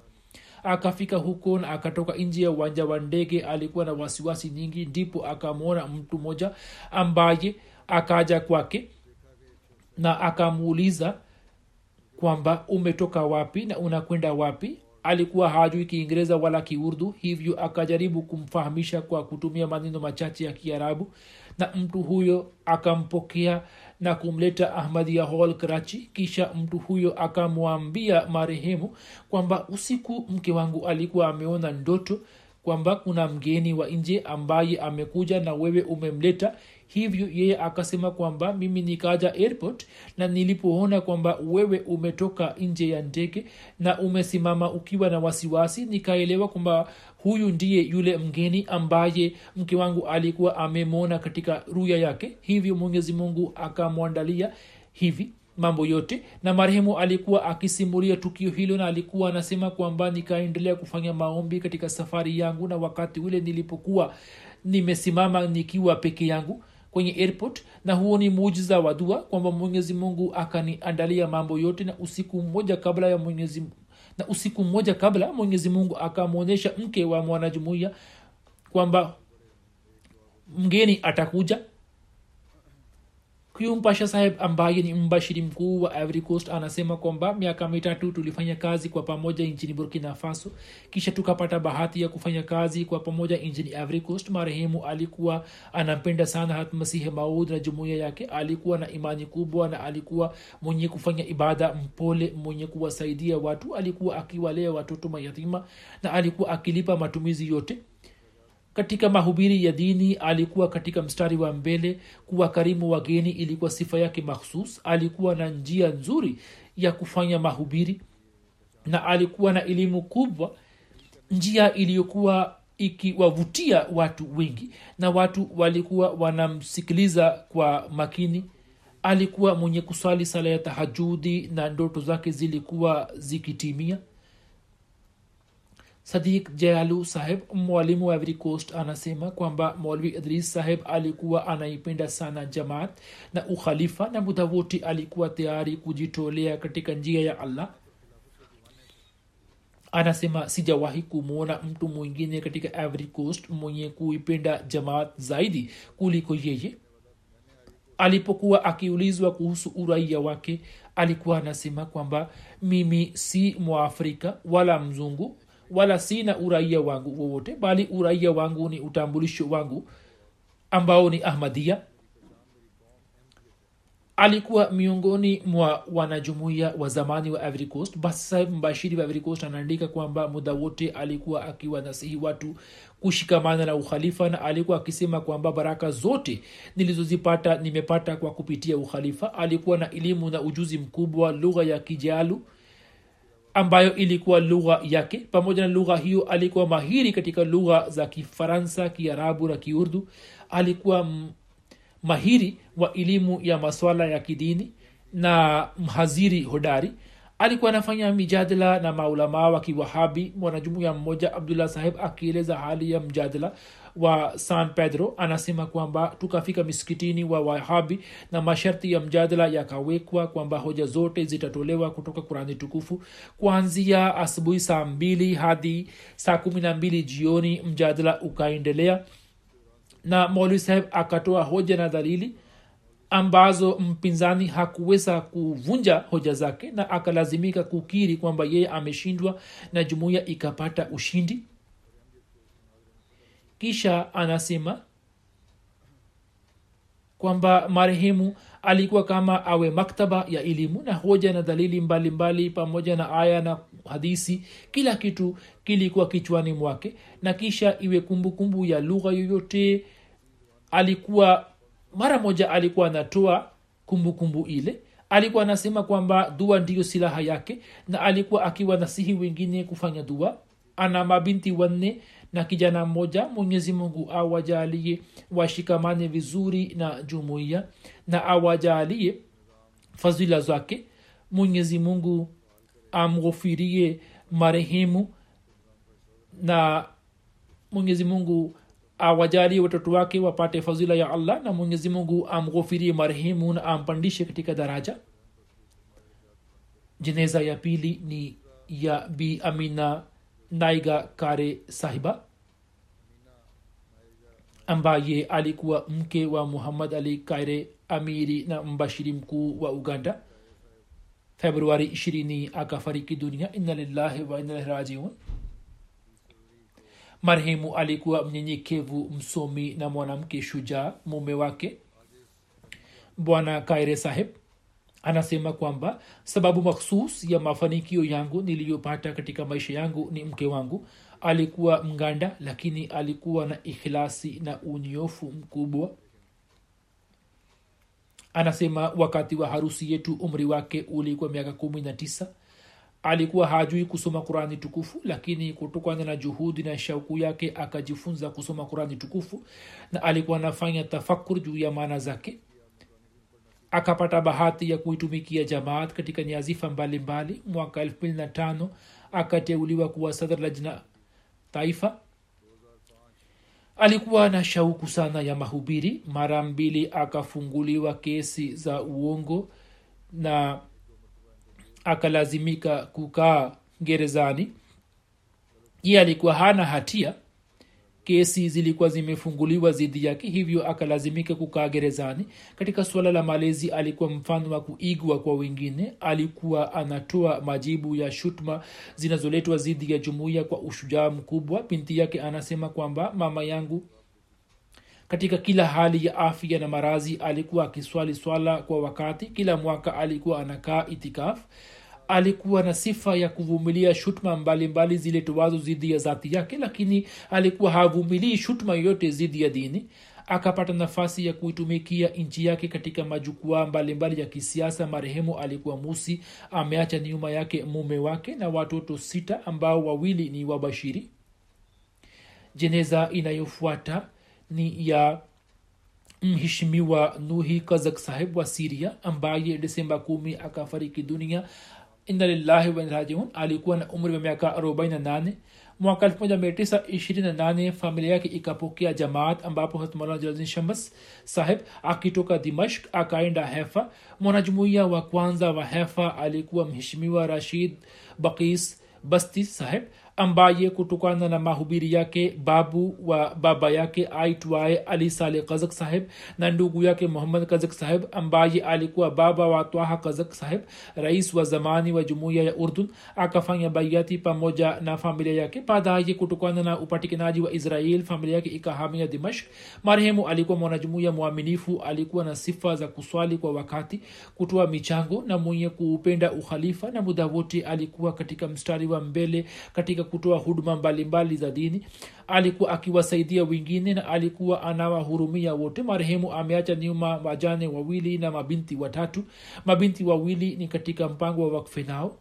akafika huko na akatoka nje ya uwanja wa ndege alikuwa na wasiwasi nyingi ndipo akamwona mtu mmoja ambaye akaja kwake na akamuuliza kwamba umetoka wapi na unakwenda wapi? Alikuwa hajui kiingereza wala kiurdu hivyo akajaribu kumfahamisha kwa kutumia maneno machache ya kiarabu na mtu huyo akampokea na kumleta ahmadia hall karachi. Kisha mtu huyo akamwambia marehemu kwamba usiku mke wangu alikuwa ameona ndoto kwamba kuna mgeni wa nje ambaye amekuja na wewe umemleta. Hivyo yeye akasema kwamba mimi nikaja airport na nilipoona kwamba wewe umetoka nje ya ndege na umesimama ukiwa na wasiwasi nikaelewa kwamba huyu ndiye yule mgeni ambaye mke wangu alikuwa amemwona katika ruya yake. Hivyo mwenyezi mungu akamwandalia hivi mambo yote. Na marehemu alikuwa akisimulia tukio hilo na alikuwa anasema kwamba nikaendelea kufanya maombi katika safari yangu na wakati ule nilipokuwa nimesimama nikiwa peke yangu kwenye airport. Na huo ni muujiza wa dua kwamba mwenyezi mungu akaniandalia mambo yote na usiku mmoja kabla ya mwenyezi na usiku mmoja kabla mwenyezi mungu akamwonyesha mke wa mwanajumuiya kwamba mgeni atakuja kyum mpasha saheb ambaye ni mbashiri mkuu wa ivory anasema kwamba miaka mitatu tulifanya kazi kwa pamoja nchini burkina faso kisha tukapata bahati ya kufanya kazi kwa pamoja nchini ivory marehemu alikuwa anampenda sana hatmasihi maud na jumuiya yake. Alikuwa na imani kubwa na alikuwa mwenye kufanya ibada mpole mwenye kuwasaidia watu. Alikuwa akiwalea watoto mayatima na alikuwa akilipa matumizi yote katika mahubiri ya dini alikuwa katika mstari wa mbele kuwa karimu wageni ilikuwa sifa yake makhsus alikuwa na njia nzuri ya kufanya mahubiri na alikuwa na elimu kubwa njia iliyokuwa ikiwavutia watu wengi. Na watu walikuwa wanamsikiliza kwa makini. Alikuwa mwenye kusali sala ya tahajudi na ndoto zake zilikuwa zikitimia sadik jayalu saheb mwalimu wa every coast anasema kwamba molvi idris saheb alikuwa anaipenda sana jamaat na ukhalifa na muda wote alikuwa tayari kujitolea katika njia ya allah. Anasema sijawahi kumwona mtu mwingine katika every coast mwenye kuipenda jamaat zaidi kuliko yeye. Alipokuwa akiulizwa kuhusu uraia wake alikuwa anasema kwamba mimi si mwafrika wala mzungu wala sina uraia wangu wowote bali uraia wangu ni utambulisho wangu ambao ni ahmadia alikuwa miongoni mwa wanajumuia wa zamani wa ivory coast. Basi mbashiri wa coast anaandika kwamba muda wote alikuwa akiwa nasihi watu kushikamana na ukhalifa na alikuwa akisema kwamba baraka zote nilizozipata nimepata kwa kupitia ukhalifa. Alikuwa na elimu na ujuzi mkubwa lugha ya kijalu ambayo ilikuwa lugha yake. Pamoja na lugha hiyo alikuwa mahiri katika lugha za kifaransa kiarabu na kiurdu. Alikuwa mahiri wa elimu ya maswala ya kidini na mhaziri hodari alikuwa anafanya mijadala na maulamaa wa kiwahabi mwanajumuya mmoja abdullah saheb akieleza hali ya mjadala wa san pedro. Anasema kwamba tukafika misikitini wa wahabi na masharti ya mjadala yakawekwa kwamba hoja zote zitatolewa kutoka kurani tukufu kuanzia asubuhi saa mbili hadi saa kumi na mbili jioni mjadala ukaendelea. Na maulwi saheb akatoa hoja na dalili ambazo mpinzani hakuweza kuvunja hoja zake na akalazimika kukiri kwamba yeye ameshindwa na jumuiya ikapata ushindi. Kisha anasema kwamba marehemu alikuwa kama awe maktaba ya elimu na hoja na dalili mbalimbali mbali, pamoja na aya na hadisi kila kitu kilikuwa kichwani mwake. Na kisha iwe kumbukumbu kumbu ya lugha yoyote alikuwa mara moja alikuwa anatoa kumbukumbu ile. Alikuwa anasema kwamba dua ndiyo silaha yake na alikuwa akiwa nasihi wengine kufanya dua. Ana mabinti wanne na kijana mmoja. Mwenyezi mungu awajalie washikamane vizuri na jumuiya na awajalie fadhila zake. Mwenyezi mungu amghofirie marehemu na mwenyezi mungu awajalie watoto wake wapate fadhila ya allah na mwenyezi mungu amghofirie marehemu na ampandishe katika daraja. Jeneza ya pili ni ya bi amina naiga kare sahiba ambaye alikuwa mke wa muhammad ali kaire amiri na mbashiri mkuu wa uganda. Februari 20 akafariki dunia. Inna lillahi wa inna ilaihi rajiun marehemu alikuwa mnyenyekevu msomi na mwanamke shujaa mume wake. Bwana kaire saheb anasema kwamba sababu makhsus ya mafanikio yangu niliyopata katika maisha yangu ni mke wangu. Alikuwa mganda lakini alikuwa na ikhlasi na unyofu mkubwa. Anasema wakati wa harusi yetu umri wake ulikuwa miaka kumi na tisa alikuwa hajui kusoma qurani tukufu lakini kutokana na juhudi na shauku yake akajifunza kusoma qurani tukufu na alikuwa anafanya tafakur juu ya maana zake. Akapata bahati ya kuitumikia jamaat katika nyazifa mbalimbali. Mwaka 25 akateuliwa kuwa sadr lajna taifa. Alikuwa na shauku sana ya mahubiri. Mara mbili akafunguliwa kesi za uongo na akalazimika kukaa gerezani. Ye alikuwa hana hatia. Kesi zilikuwa zimefunguliwa dhidi yake hivyo akalazimika kukaa gerezani. Katika suala la malezi alikuwa mfano wa kuigwa kwa wengine. Alikuwa anatoa majibu ya shutma zinazoletwa dhidi ya jumuiya kwa ushujaa mkubwa. Binti yake anasema kwamba mama yangu katika kila hali ya afya na marazi alikuwa akiswali swala kwa wakati. Kila mwaka alikuwa anakaa itikaf. Alikuwa na sifa ya kuvumilia shutma mbalimbali ziletowazo zidi ya zati yake lakini alikuwa havumilii shutma yoyote zidi ya dini. Akapata nafasi ya kuitumikia nchi yake katika majukwaa mbalimbali ya kisiasa. Marehemu alikuwa musi ameacha nyuma yake mume wake na watoto sita ambao wawili ni wabashiri. Jeneza inayofuata ni ya mheshimiwa nuhi kazak sahib wa siria ambaye desemba kumi akafariki dunia. Inalillahi wanrajiun alikuwa na umri wa miaka 48 mwaka 1928 familia yake ikapokea jamaat ambapo hatmalajazin shambas sahib akitoka dimashk akaenda hefa. Mwanajumuiya wa kwanza wa hefa alikuwa mheshimiwa rashid bakis basti saheb ambaye kutokana na mahubiri yake babu wa baba yake aitwaye ali saleh kazak saheb na ndugu yake muhammad kazak saheb ambaye alikuwa baba wa twaha kazak saheb rais wa zamani wa jumuiya ya urdun akafanya baiati pamoja na familia yake. Baadaye kutokana na upatikanaji wa israel familia yake ikahamia dimashk marehemu alikuwa mwanajumuiya mwaminifu alikuwa na sifa za kuswali kwa wakati kutoa michango na mwenye kuupenda ukhalifa na muda wote alikuwa katika mstari wa mbele katika kutoa huduma mbalimbali za dini. Alikuwa akiwasaidia wengine na alikuwa anawahurumia wote. Marehemu ameacha nyuma wajane wawili na mabinti watatu. Mabinti wawili ni katika mpango wa wakfe nao.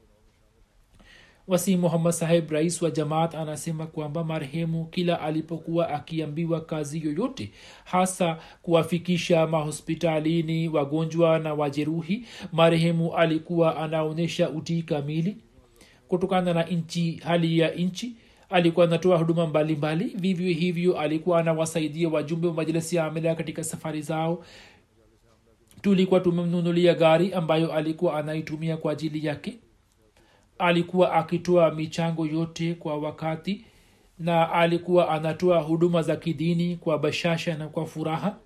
Wasi muhammad saheb rais wa jamaat anasema kwamba marehemu kila alipokuwa akiambiwa kazi yoyote hasa kuwafikisha mahospitalini wagonjwa na wajeruhi marehemu alikuwa anaonyesha utii kamili kutokana na nchi hali ya nchi alikuwa anatoa huduma mbalimbali. Vivyo hivyo alikuwa anawasaidia wajumbe wa majlisi ya amila katika safari zao. Tulikuwa tumemnunulia gari ambayo alikuwa anaitumia kwa ajili yake. Alikuwa akitoa michango yote kwa wakati na alikuwa anatoa huduma za kidini kwa bashasha na kwa furaha.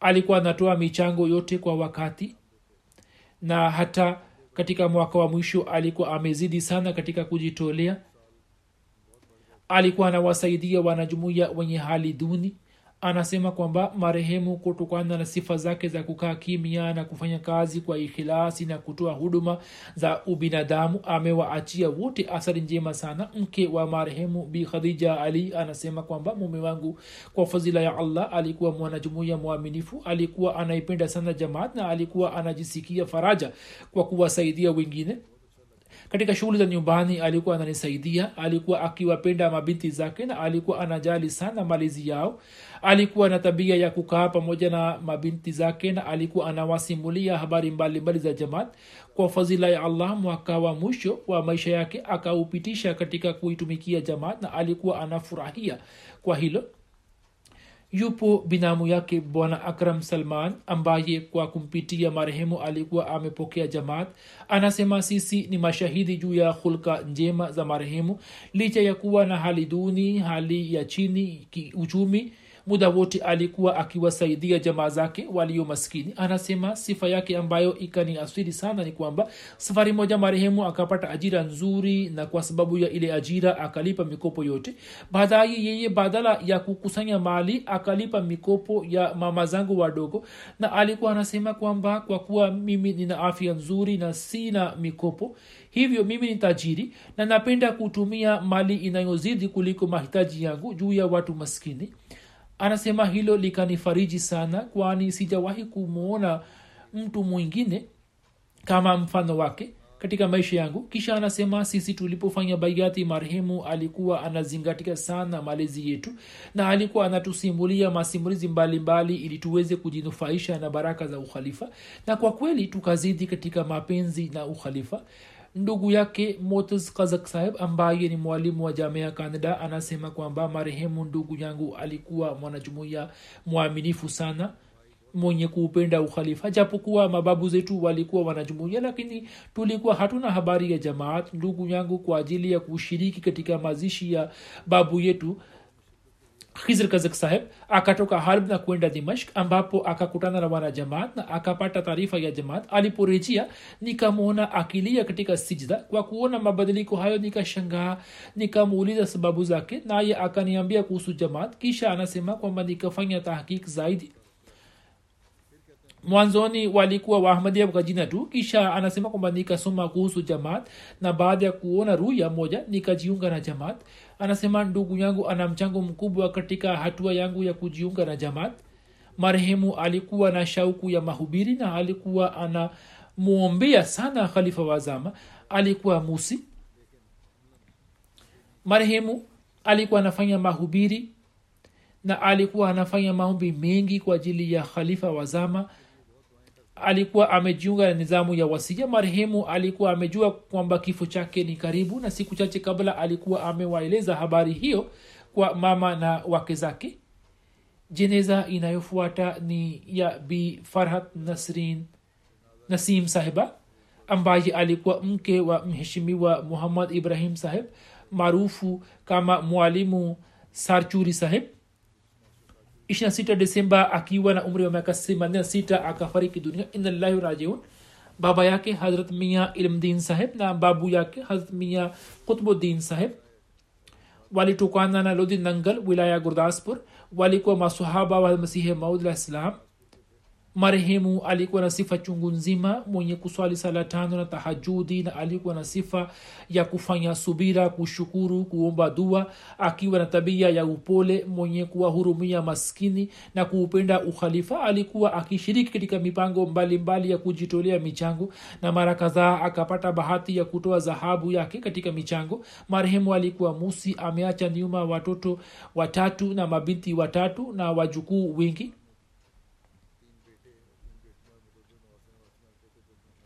Alikuwa anatoa michango yote kwa wakati na hata katika mwaka wa mwisho alikuwa amezidi sana katika kujitolea. Alikuwa anawasaidia wanajumuiya wenye hali duni anasema kwamba marehemu kutokana na sifa zake za kukaa kimya na kufanya kazi kwa ikhilasi na kutoa huduma za ubinadamu amewaachia wote athari njema sana. Mke wa marehemu bi khadija ali anasema kwamba mume wangu kwa fadhila ya allah alikuwa mwanajumuiya mwaminifu alikuwa anaipenda sana jamaat na alikuwa anajisikia faraja kwa kuwasaidia wengine katika shughuli za nyumbani alikuwa ananisaidia alikuwa akiwapenda mabinti zake na alikuwa anajali sana malezi yao. Alikuwa na tabia ya kukaa pamoja na mabinti zake na alikuwa anawasimulia habari mbalimbali za jamaat kwa fadhila ya allah mwaka wa mwisho wa maisha yake akaupitisha katika kuitumikia jamaat na alikuwa anafurahia. Kwa hilo yupo binamu yake bwana akram salman ambaye kwa kumpitia marehemu alikuwa amepokea jamaat. Anasema sisi ni mashahidi juu ya hulka njema za marehemu. Licha ya kuwa na hali duni hali ya chini kiuchumi muda wote alikuwa akiwasaidia jamaa zake walio maskini. Anasema sifa yake ambayo ikani asiri sana ni kwamba safari moja marehemu akapata ajira nzuri na kwa sababu ya ile ajira akalipa mikopo yote. Baadaye yeye badala ya kukusanya mali akalipa mikopo ya mama zangu wadogo. Na alikuwa anasema kwamba kwa kuwa mimi nina afya nzuri na sina mikopo hivyo mimi ni tajiri na napenda kutumia mali inayozidi kuliko mahitaji yangu juu ya watu maskini anasema hilo likanifariji sana kwani sijawahi kumwona mtu mwingine kama mfano wake katika maisha yangu. Kisha anasema sisi tulipofanya baiati marehemu alikuwa anazingatia sana malezi yetu na alikuwa anatusimulia masimulizi mbalimbali ili tuweze kujinufaisha na baraka za ukhalifa. Na kwa kweli tukazidi katika mapenzi na ukhalifa ndugu yake motes kazak saheb ambaye ni mwalimu wa jamea canada anasema kwamba marehemu ndugu yangu alikuwa mwanajumuiya mwaminifu sana mwenye kuupenda ukhalifa. Japokuwa mababu zetu walikuwa wanajumuia lakini tulikuwa hatuna habari ya jamaat ndugu yangu kwa ajili ya kushiriki katika mazishi ya babu yetu khizr kazak saheb akatoka harb na kwenda dimashk ambapo akakutana na wanajamaat na akapata taarifa ya jamaat. Aliporejea nikamwona akilia katika sijda. Kwa kuona mabadiliko hayo nikashangaa. Nikamuuliza sababu zake naye akaniambia kuhusu jamaat. Kisha anasema kwamba nikafanya tahkik zaidi. Mwanzoni walikuwa waahmadia kwa jina tu. Kisha anasema kwamba nikasoma kuhusu jamaat na baada ya kuona ruya moja nikajiunga na jamaat anasema ndugu yangu ana mchango mkubwa katika hatua yangu ya kujiunga na jamaat. Marehemu alikuwa na shauku ya mahubiri na alikuwa anamwombea sana khalifa wazama alikuwa musi. Marehemu alikuwa anafanya mahubiri na alikuwa anafanya maombi mengi kwa ajili ya khalifa wazama alikuwa amejiunga na nizamu ya wasia marehemu alikuwa amejua kwamba kifo chake ni karibu na siku chache kabla alikuwa amewaeleza habari hiyo kwa mama na wake zake. Jeneza inayofuata ni ya b. Farhat nasrin nasim sahiba ambaye alikuwa mke wa mheshimiwa muhammad ibrahim saheb maarufu kama mwalimu sarchuri saheb 26 desemba akiwa na umri wa miaka 86 akafariki dunia inalahi rajiun baba yake hazrat mia ilmdin saheb na babu yake hazrat mia kutbuddin saheb walitokana na lodi nangal wilaya gurdaspur walikuwa masahaba wa masihi maud alah ssalam marehemu alikuwa na sifa chungu nzima mwenye kuswali sala tano na tahajudi na alikuwa na sifa ya kufanya subira kushukuru kuomba dua akiwa na tabia ya upole mwenye kuwahurumia maskini na kuupenda ukhalifa. Alikuwa akishiriki katika mipango mbalimbali mbali ya kujitolea michango na mara kadhaa akapata bahati ya kutoa dhahabu yake katika michango. Marehemu alikuwa musi ameacha nyuma watoto watatu na mabinti watatu na wajukuu wengi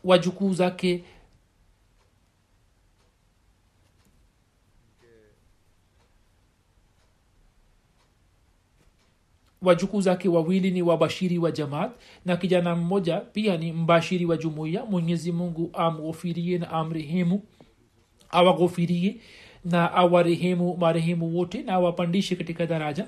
wajukuu zake. Wajukuu zake wawili ni wabashiri wa jamaat na kijana mmoja pia ni mbashiri wa jumuiya. Mwenyezi mungu amghofirie na amrehemu awaghofirie na awarehemu marehemu wote na awapandishe katika daraja